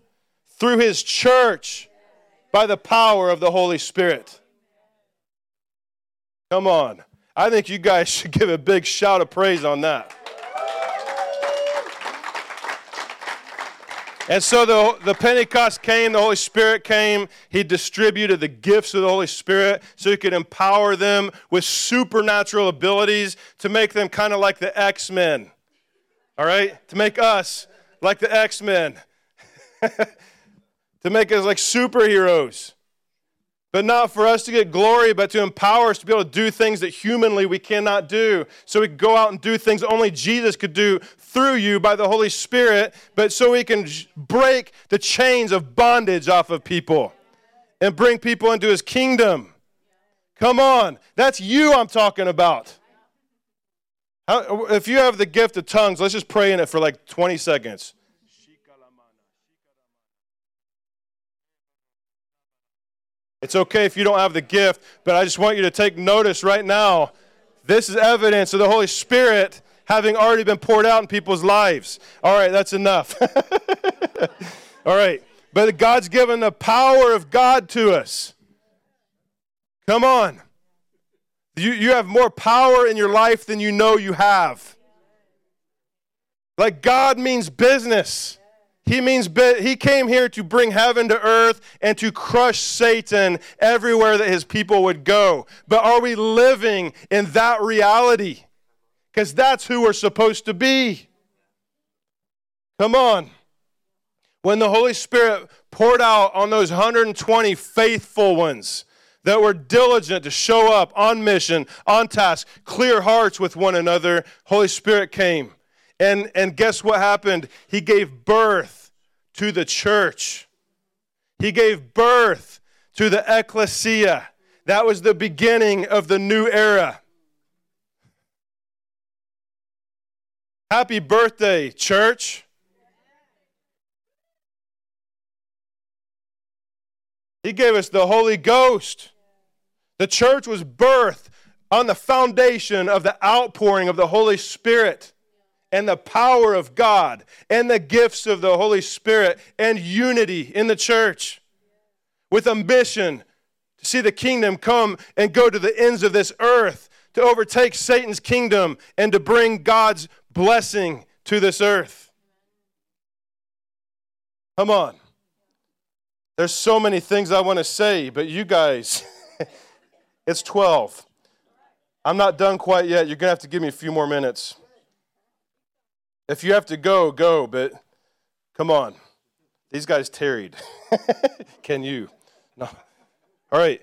S2: through his church by the power of the Holy Spirit. Come on. I think you guys should give a big shout of praise on that. And so the, the Pentecost came, the Holy Spirit came. He distributed the gifts of the Holy Spirit so he could empower them with supernatural abilities to make them kind of like the X Men. All right? To make us like the X Men. to make us like superheroes but not for us to get glory, but to empower us to be able to do things that humanly we cannot do. So we go out and do things only Jesus could do through you by the Holy Spirit, but so we can break the chains of bondage off of people and bring people into his kingdom. Come on, that's you I'm talking about. If you have the gift of tongues, let's just pray in it for like 20 seconds. It's okay if you don't have the gift, but I just want you to take notice right now. This is evidence of the Holy Spirit having already been poured out in people's lives. All right, that's enough. All right. But God's given the power of God to us. Come on. You, you have more power in your life than you know you have. Like God means business. He means he came here to bring heaven to earth and to crush Satan everywhere that his people would go. But are we living in that reality? Because that's who we're supposed to be. Come on. When the Holy Spirit poured out on those 120 faithful ones that were diligent to show up on mission, on task, clear hearts with one another, Holy Spirit came. And, and guess what happened? He gave birth to the church. He gave birth to the Ekklesia. That was the beginning of the new era. Happy birthday, church. He gave us the Holy Ghost. The church was birthed on the foundation of the outpouring of the Holy Spirit and the power of God and the gifts of the Holy Spirit and unity in the church with a mission to see the kingdom come and go to the ends of this earth, to overtake Satan's kingdom and to bring God's blessing to this earth. Come on. There's so many things I want to say, but you guys, it's 12. I'm not done quite yet. You're going to have to give me a few more minutes. If you have to go, go, but come on. These guys tarried. Can you? No. All right.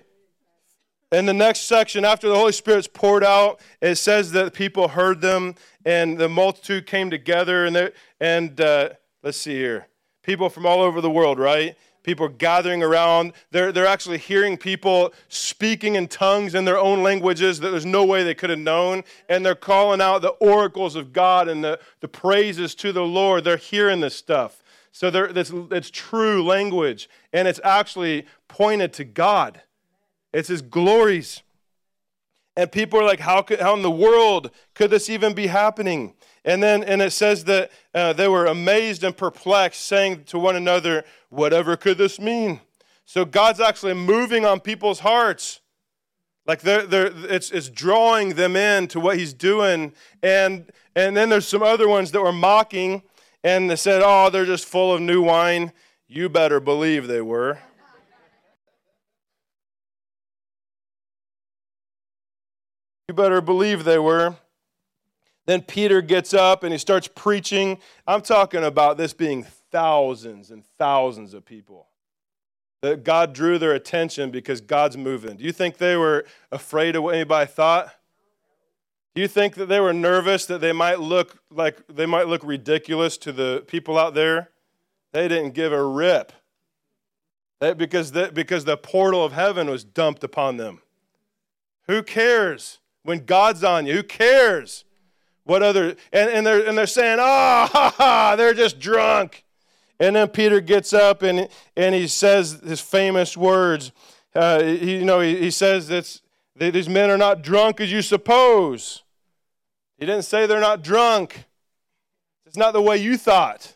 S2: In the next section, after the Holy Spirit's poured out, it says that people heard them and the multitude came together. And, and uh, let's see here. People from all over the world, right? People gathering around. They're, they're actually hearing people speaking in tongues in their own languages that there's no way they could have known. And they're calling out the oracles of God and the, the praises to the Lord. They're hearing this stuff. So it's, it's true language. And it's actually pointed to God, it's His glories. And people are like, how, could, how in the world could this even be happening? And then and it says that uh, they were amazed and perplexed, saying to one another, Whatever could this mean? So God's actually moving on people's hearts. Like they're, they're, it's, it's drawing them in to what he's doing. And, and then there's some other ones that were mocking and they said, Oh, they're just full of new wine. You better believe they were. You better believe they were. Then Peter gets up and he starts preaching. I'm talking about this being thousands and thousands of people. That God drew their attention because God's moving. Do you think they were afraid of what anybody thought? Do you think that they were nervous that they might look like they might look ridiculous to the people out there? They didn't give a rip. They, because, the, because the portal of heaven was dumped upon them. Who cares when God's on you? Who cares? What other, and, and, they're, and they're saying, oh, ha, ha, they're just drunk. And then Peter gets up and, and he says his famous words. Uh, he, you know, he, he says that these men are not drunk as you suppose. He didn't say they're not drunk. It's not the way you thought.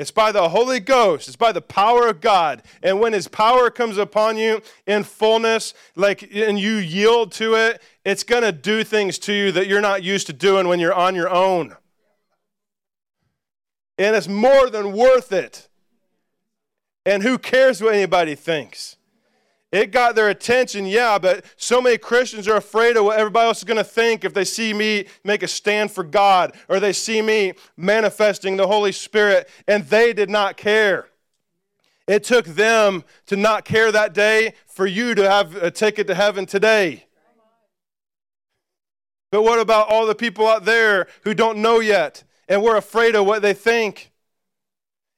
S2: It's by the Holy Ghost. It's by the power of God. And when His power comes upon you in fullness, like and you yield to it, it's going to do things to you that you're not used to doing when you're on your own. And it's more than worth it. And who cares what anybody thinks? It got their attention, yeah, but so many Christians are afraid of what everybody else is going to think if they see me make a stand for God or they see me manifesting the Holy Spirit, and they did not care. It took them to not care that day for you to have a ticket to heaven today. But what about all the people out there who don't know yet and we're afraid of what they think?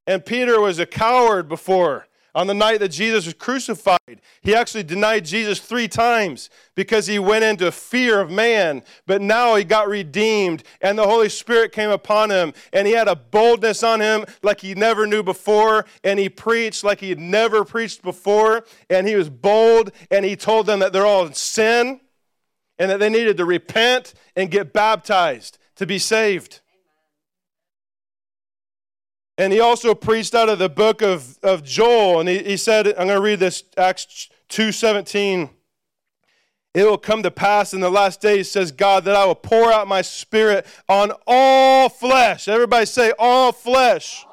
S2: And Peter was a coward before. On the night that Jesus was crucified, he actually denied Jesus three times because he went into fear of man. But now he got redeemed, and the Holy Spirit came upon him, and he had a boldness on him like he never knew before, and he preached like he had never preached before, and he was bold, and he told them that they're all in sin and that they needed to repent and get baptized to be saved. And he also preached out of the book of, of Joel, and he, he said, I'm going to read this, Acts 2.17. It will come to pass in the last days, says God, that I will pour out my spirit on all flesh. Everybody say, all flesh.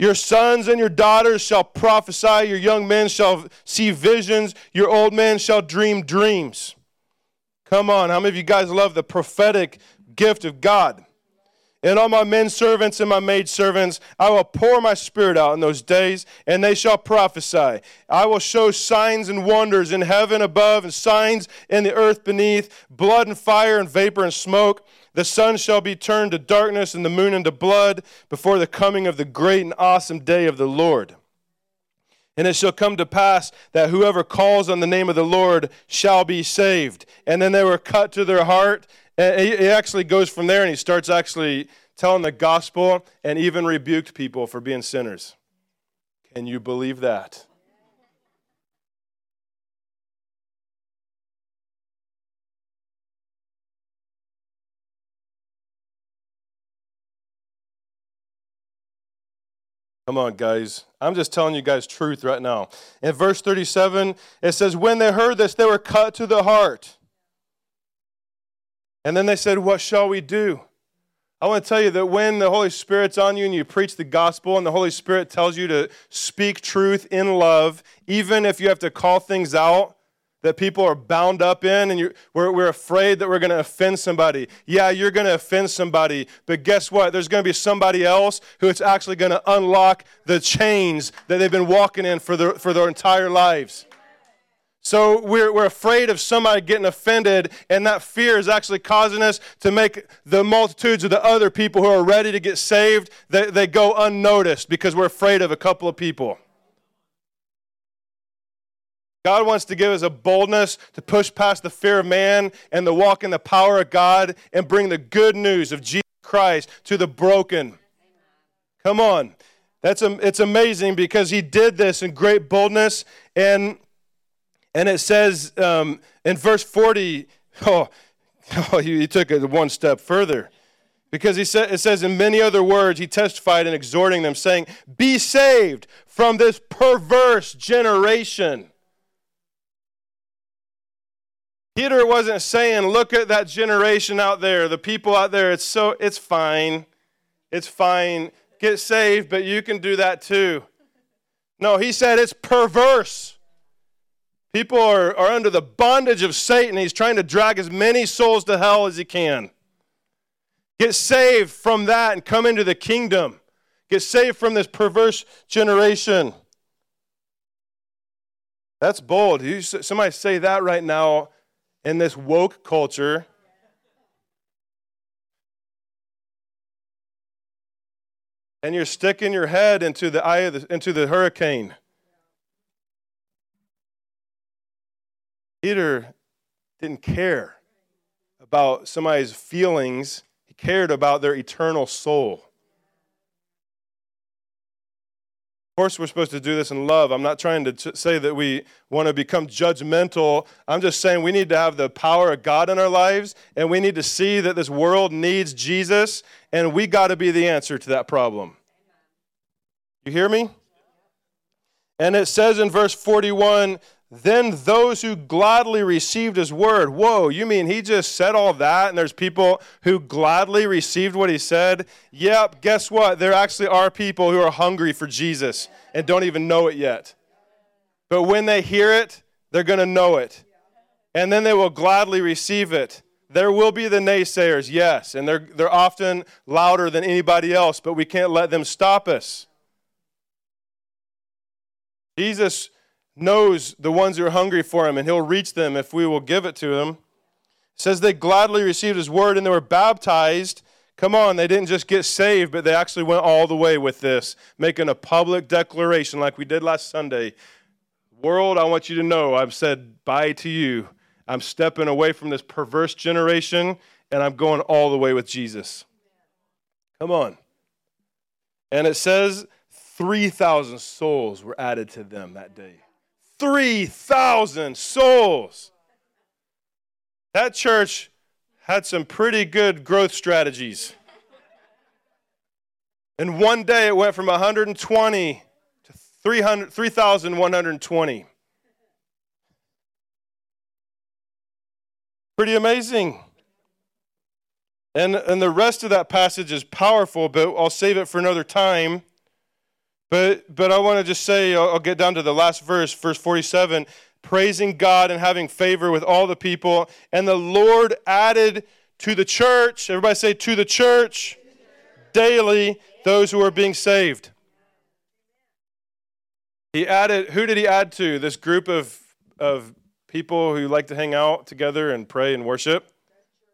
S2: Your sons and your daughters shall prophesy, your young men shall see visions, your old men shall dream dreams. Come on, how many of you guys love the prophetic gift of God? And on my men servants and my maid servants, I will pour my spirit out in those days, and they shall prophesy. I will show signs and wonders in heaven above, and signs in the earth beneath blood and fire and vapor and smoke. The sun shall be turned to darkness, and the moon into blood before the coming of the great and awesome day of the Lord. And it shall come to pass that whoever calls on the name of the Lord shall be saved. And then they were cut to their heart and he actually goes from there and he starts actually telling the gospel and even rebuked people for being sinners. Can you believe that? Come on, guys. I'm just telling you guys truth right now. In verse 37, it says, When they heard this, they were cut to the heart. And then they said, What shall we do? I want to tell you that when the Holy Spirit's on you and you preach the gospel and the Holy Spirit tells you to speak truth in love, even if you have to call things out that people are bound up in and we're, we're afraid that we're going to offend somebody. Yeah, you're going to offend somebody, but guess what? There's going to be somebody else who it's actually going to unlock the chains that they've been walking in for their, for their entire lives. So we're, we're afraid of somebody getting offended, and that fear is actually causing us to make the multitudes of the other people who are ready to get saved, they, they go unnoticed because we're afraid of a couple of people. God wants to give us a boldness to push past the fear of man and to walk in the power of God and bring the good news of Jesus Christ to the broken. Come on. That's, it's amazing because he did this in great boldness and and it says um, in verse 40, oh, oh he, took it one step further. Because he said, it says, in many other words, he testified in exhorting them, saying, Be saved from this perverse generation. Peter wasn't saying, Look at that generation out there, the people out there, it's so, it's fine. It's fine. Get saved, but you can do that too. No, he said it's perverse. People are, are under the bondage of Satan. He's trying to drag as many souls to hell as he can. Get saved from that and come into the kingdom. Get saved from this perverse generation. That's bold. You, somebody say that right now in this woke culture. And you're sticking your head into the eye of the, into the hurricane. Peter didn't care about somebody's feelings, he cared about their eternal soul. Of course, we're supposed to do this in love. I'm not trying to say that we want to become judgmental. I'm just saying we need to have the power of God in our lives, and we need to see that this world needs Jesus, and we got to be the answer to that problem. You hear me? And it says in verse 41 then those who gladly received his word. Whoa, you mean he just said all that and there's people who gladly received what he said? Yep, guess what? There actually are people who are hungry for Jesus and don't even know it yet. But when they hear it, they're going to know it. And then they will gladly receive it. There will be the naysayers, yes, and they're, they're often louder than anybody else, but we can't let them stop us. Jesus knows the ones who are hungry for him, and he'll reach them if we will give it to him. It says they gladly received his word and they were baptized. Come on, they didn't just get saved, but they actually went all the way with this, making a public declaration like we did last Sunday. World, I want you to know I've said bye to you. I'm stepping away from this perverse generation and I'm going all the way with Jesus. Come on. And it says 3,000 souls were added to them that day. 3,000 souls. That church had some pretty good growth strategies. In one day, it went from 120 to 3,120. Pretty amazing. And, and the rest of that passage is powerful, but I'll save it for another time. But, but I want to just say, I'll, I'll get down to the last verse, verse 47 praising God and having favor with all the people. And the Lord added to the church, everybody say, to the church, daily those who are being saved. He added, who did he add to? This group of, of people who like to hang out together and pray and worship?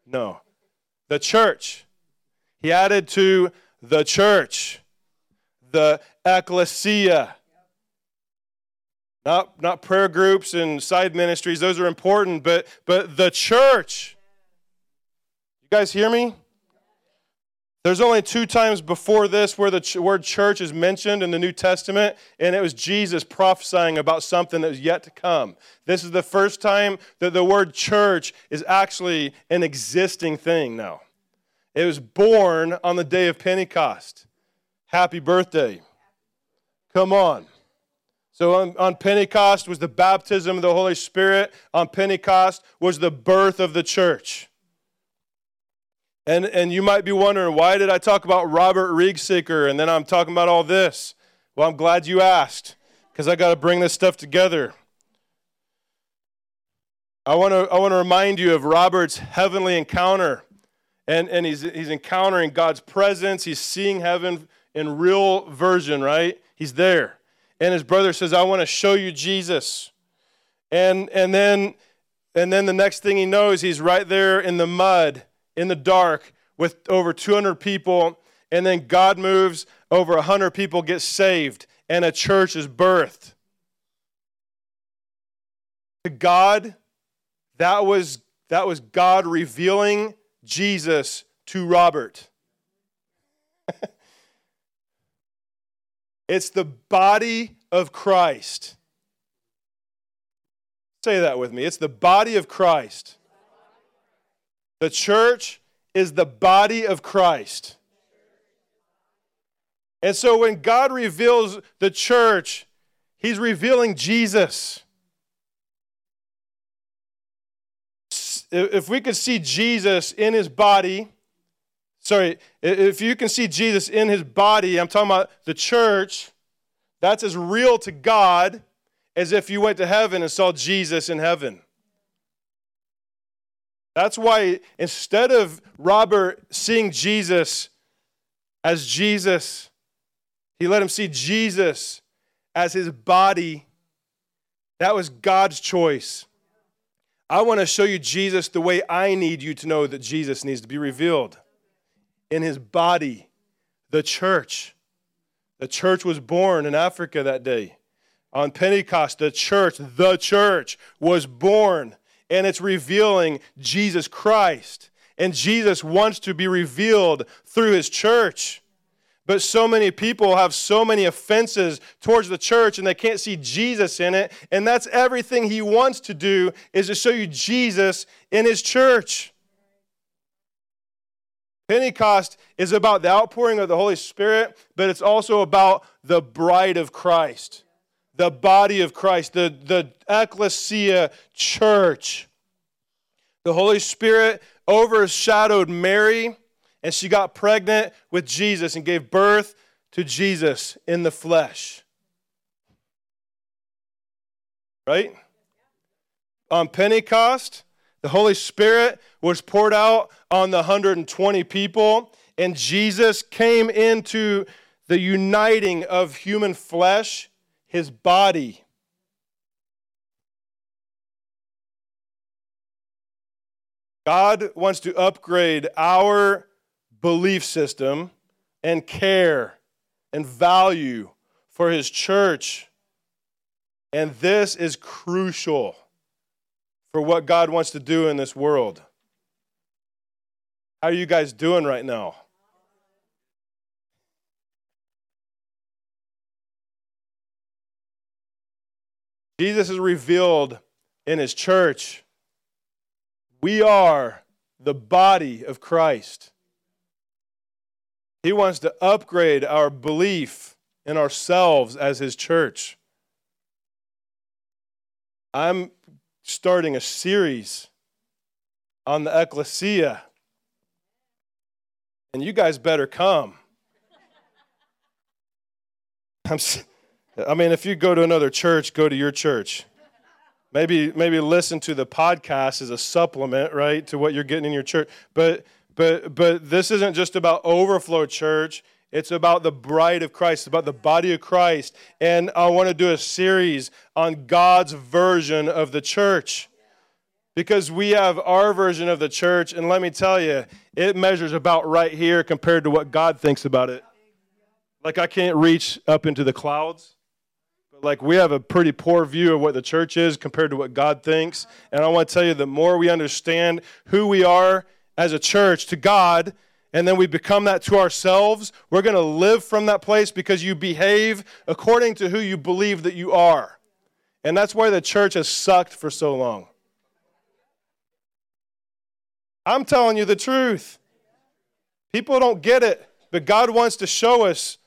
S2: No. The church. He added to the church, the Ekklesia. Not, not prayer groups and side ministries, those are important, but, but the church. You guys hear me? There's only two times before this where the ch- word church is mentioned in the New Testament, and it was Jesus prophesying about something that was yet to come. This is the first time that the word church is actually an existing thing now. It was born on the day of Pentecost. Happy birthday. Come on. So on, on, Pentecost was the baptism of the Holy Spirit. On Pentecost was the birth of the church. And, and you might be wondering, why did I talk about Robert Riegseeker and then I'm talking about all this? Well, I'm glad you asked because I got to bring this stuff together. I want to I want to remind you of Robert's heavenly encounter. And, and he's, he's encountering God's presence. He's seeing heaven in real version, right? He's there and his brother says, I want to show you Jesus. And, and, then, and then the next thing he knows, he's right there in the mud, in the dark, with over 200 people. And then God moves, over 100 people get saved, and a church is birthed. To God, that was, that was God revealing Jesus to Robert. It's the body of Christ. Say that with me. It's the body of Christ. The church is the body of Christ. And so when God reveals the church, He's revealing Jesus. If we could see Jesus in His body, Sorry, if you can see Jesus in his body, I'm talking about the church, that's as real to God as if you went to heaven and saw Jesus in heaven. That's why instead of Robert seeing Jesus as Jesus, he let him see Jesus as his body. That was God's choice. I want to show you Jesus the way I need you to know that Jesus needs to be revealed in his body, the church. The church was born in Africa that day. On Pentecost, the church, the church, was born, and it's revealing Jesus Christ. And Jesus wants to be revealed through his church. But so many people have so many offenses towards the church and they can't see Jesus in it. And that's everything he wants to do is to show you Jesus in his church. Pentecost is about the outpouring of the Holy Spirit, but it's also about the bride of Christ, the body of Christ, the, the Ekklesia church. The Holy Spirit overshadowed Mary, and she got pregnant with Jesus and gave birth to Jesus in the flesh. Right? On Pentecost, the Holy Spirit was poured out on the 120 people, and Jesus came into the uniting of human flesh, his body. God wants to upgrade our belief system and care and value for his church. And this is crucial for what God wants to do in this world. How are you guys doing right now? Jesus is revealed in his church. We are the body of Christ. He wants to upgrade our belief in ourselves as his church. I'm starting a series on the Ekklesia, and you guys better come. I'm, I mean, if you go to another church, go to your church. Maybe, maybe listen to the podcast as a supplement, right, to what you're getting in your church. But, but, but this isn't just about overflow church. It's about the bride of Christ, about the body of Christ. And I want to do a series on God's version of the church. Because we have our version of the church, and let me tell you, it measures about right here compared to what God thinks about it. Like I can't reach up into the clouds like we have a pretty poor view of what the church is compared to what God thinks. And I want to tell you the more we understand who we are as a church to God, and then we become that to ourselves, we're going to live from that place because you behave according to who you believe that you are. And that's why the church has sucked for so long. I'm telling you the truth. People don't get it, but God wants to show us.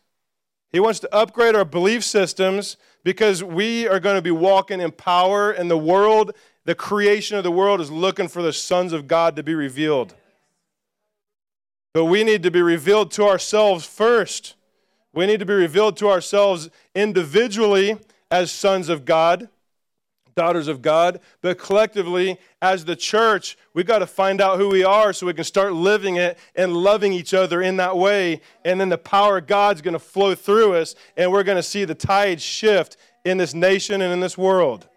S2: He wants to upgrade our belief systems because we are going to be walking in power, and the world, the creation of the world, is looking for the sons of God to be revealed. But we need to be revealed to ourselves first. We need to be revealed to ourselves individually as sons of God daughters of God, but collectively as the church, we've got to find out who we are so we can start living it and loving each other in that way. And then the power of God's going to flow through us, and we're going to see the tide shift in this nation and in this world.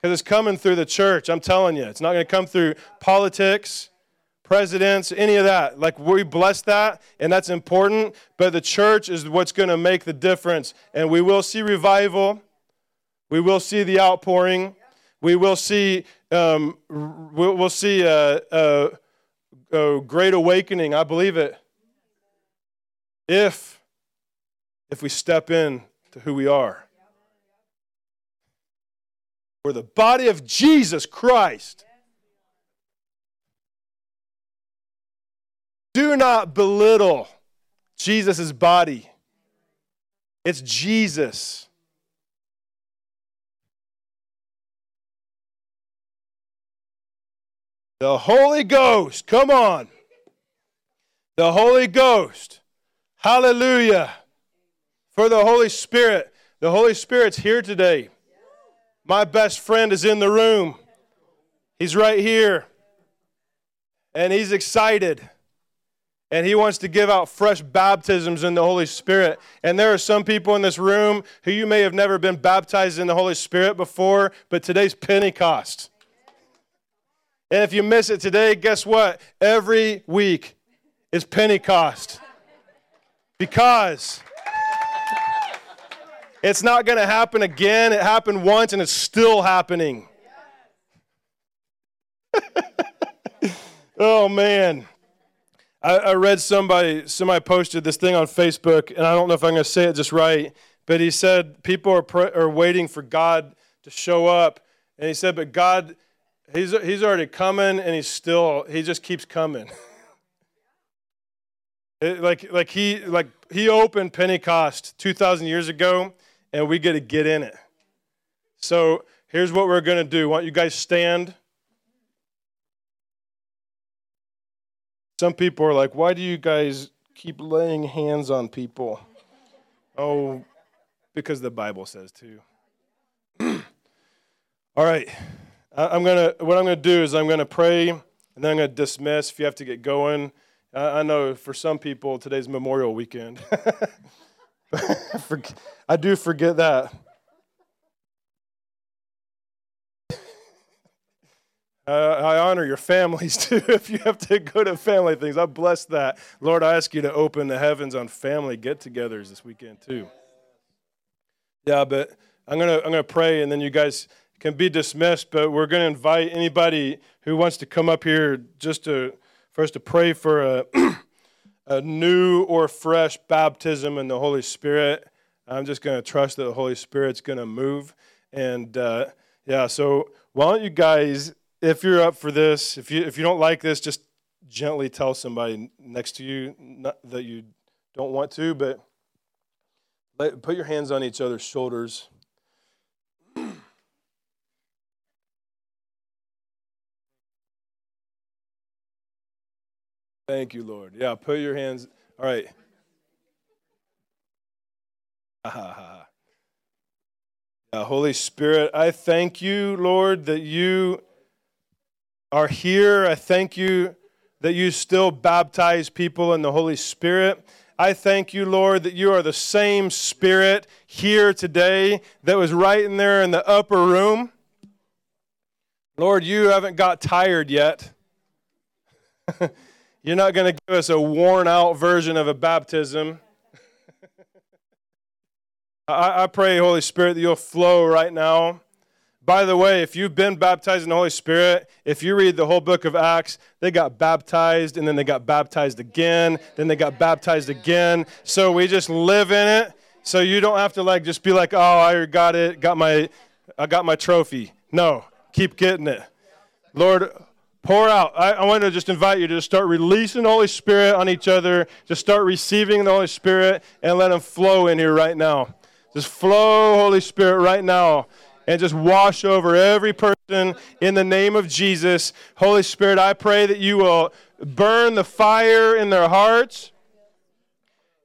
S2: Because it's coming through the church, I'm telling you. It's not going to come through politics, presidents, any of that. Like, we bless that, and that's important, but the church is what's going to make the difference. And we will see revival. We will see the outpouring. We will see, um, we'll, see a, a, a great awakening. I believe it. If, if we step in to who we are. We're the body of Jesus Christ. Do not belittle Jesus' body. It's Jesus. The Holy Ghost, come on. The Holy Ghost. Hallelujah. For the Holy Spirit. The Holy Spirit's here today. My best friend is in the room. He's right here. And he's excited. And he wants to give out fresh baptisms in the Holy Spirit. And there are some people in this room who you may have never been baptized in the Holy Spirit before, but today's Pentecost. And if you miss it today, guess what? Every week is Pentecost. Because it's not going to happen again. It happened once and it's still happening. oh, man. I, I, read somebody, somebody posted this thing on Facebook, and I don't know if I'm going to say it just right, but he said people are, are waiting for God to show up. And he said, but God He's, he's already coming and he's still, he just keeps coming. it, like, like, he, like he opened Pentecost 2,000 years ago and we get to get in it. So here's what we're going to do. Why don't you guys stand? Some people are like, why do you guys keep laying hands on people? Oh, because the Bible says to. All right. I'm gonna, what I'm to do is I'm to pray and then I'm to dismiss if you have to get going. I know for some people today's Memorial Weekend. I do forget that. Uh, I honor your families too. if you have to go to family things, I bless that. Lord, I ask you to open the heavens on family get-togethers this weekend too. Yeah, but I'm gonna I'm gonna pray, and then you guys can be dismissed. But we're gonna invite anybody who wants to come up here just to for us to pray for a a new or fresh baptism in the Holy Spirit. I'm just gonna trust that the Holy Spirit's gonna move, and uh, yeah. So why don't you guys, if you're up for this, if you if you don't like this, just gently tell somebody next to you that you don't want to, but let, put your hands on each other's shoulders. Thank you, Lord. Yeah, put your hands. All right. yeah, Holy Spirit, I thank you, Lord, that you are here. I thank you that you still baptize people in the Holy Spirit. I thank you, Lord, that you are the same Spirit here today that was right in there in the upper room. Lord, you haven't got tired yet. You're not going to give us a worn out version of a baptism. I, I pray, Holy Spirit, that you'll flow right now. By the way, if you've been baptized in the Holy Spirit, if you read the whole book of Acts, they got baptized and then they got baptized again, then they got baptized again. So we just live in it. So you don't have to like just be like, "Oh, I got it, got my I got my trophy." No, keep getting it. Lord, pour out. I, I want to just invite you to just start releasing the Holy Spirit on each other. Just start receiving the Holy Spirit and let Him flow in here right now. Just flow, Holy Spirit, right now and just wash over every person in the name of Jesus. Holy Spirit, I pray that you will burn the fire in their hearts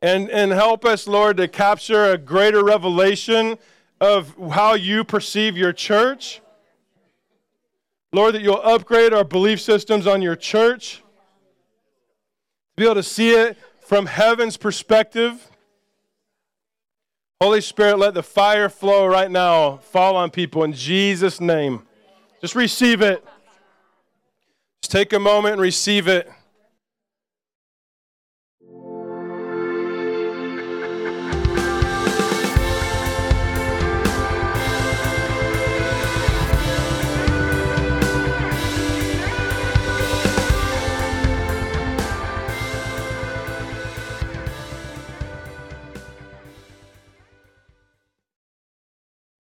S2: and, and help us, Lord, to capture a greater revelation of how you perceive your church. Lord, that you'll upgrade our belief systems on your church, be able to see it from heaven's perspective. Holy Spirit, let the fire flow right now, fall on people in Jesus' name. Just receive it. Just take a moment and receive it.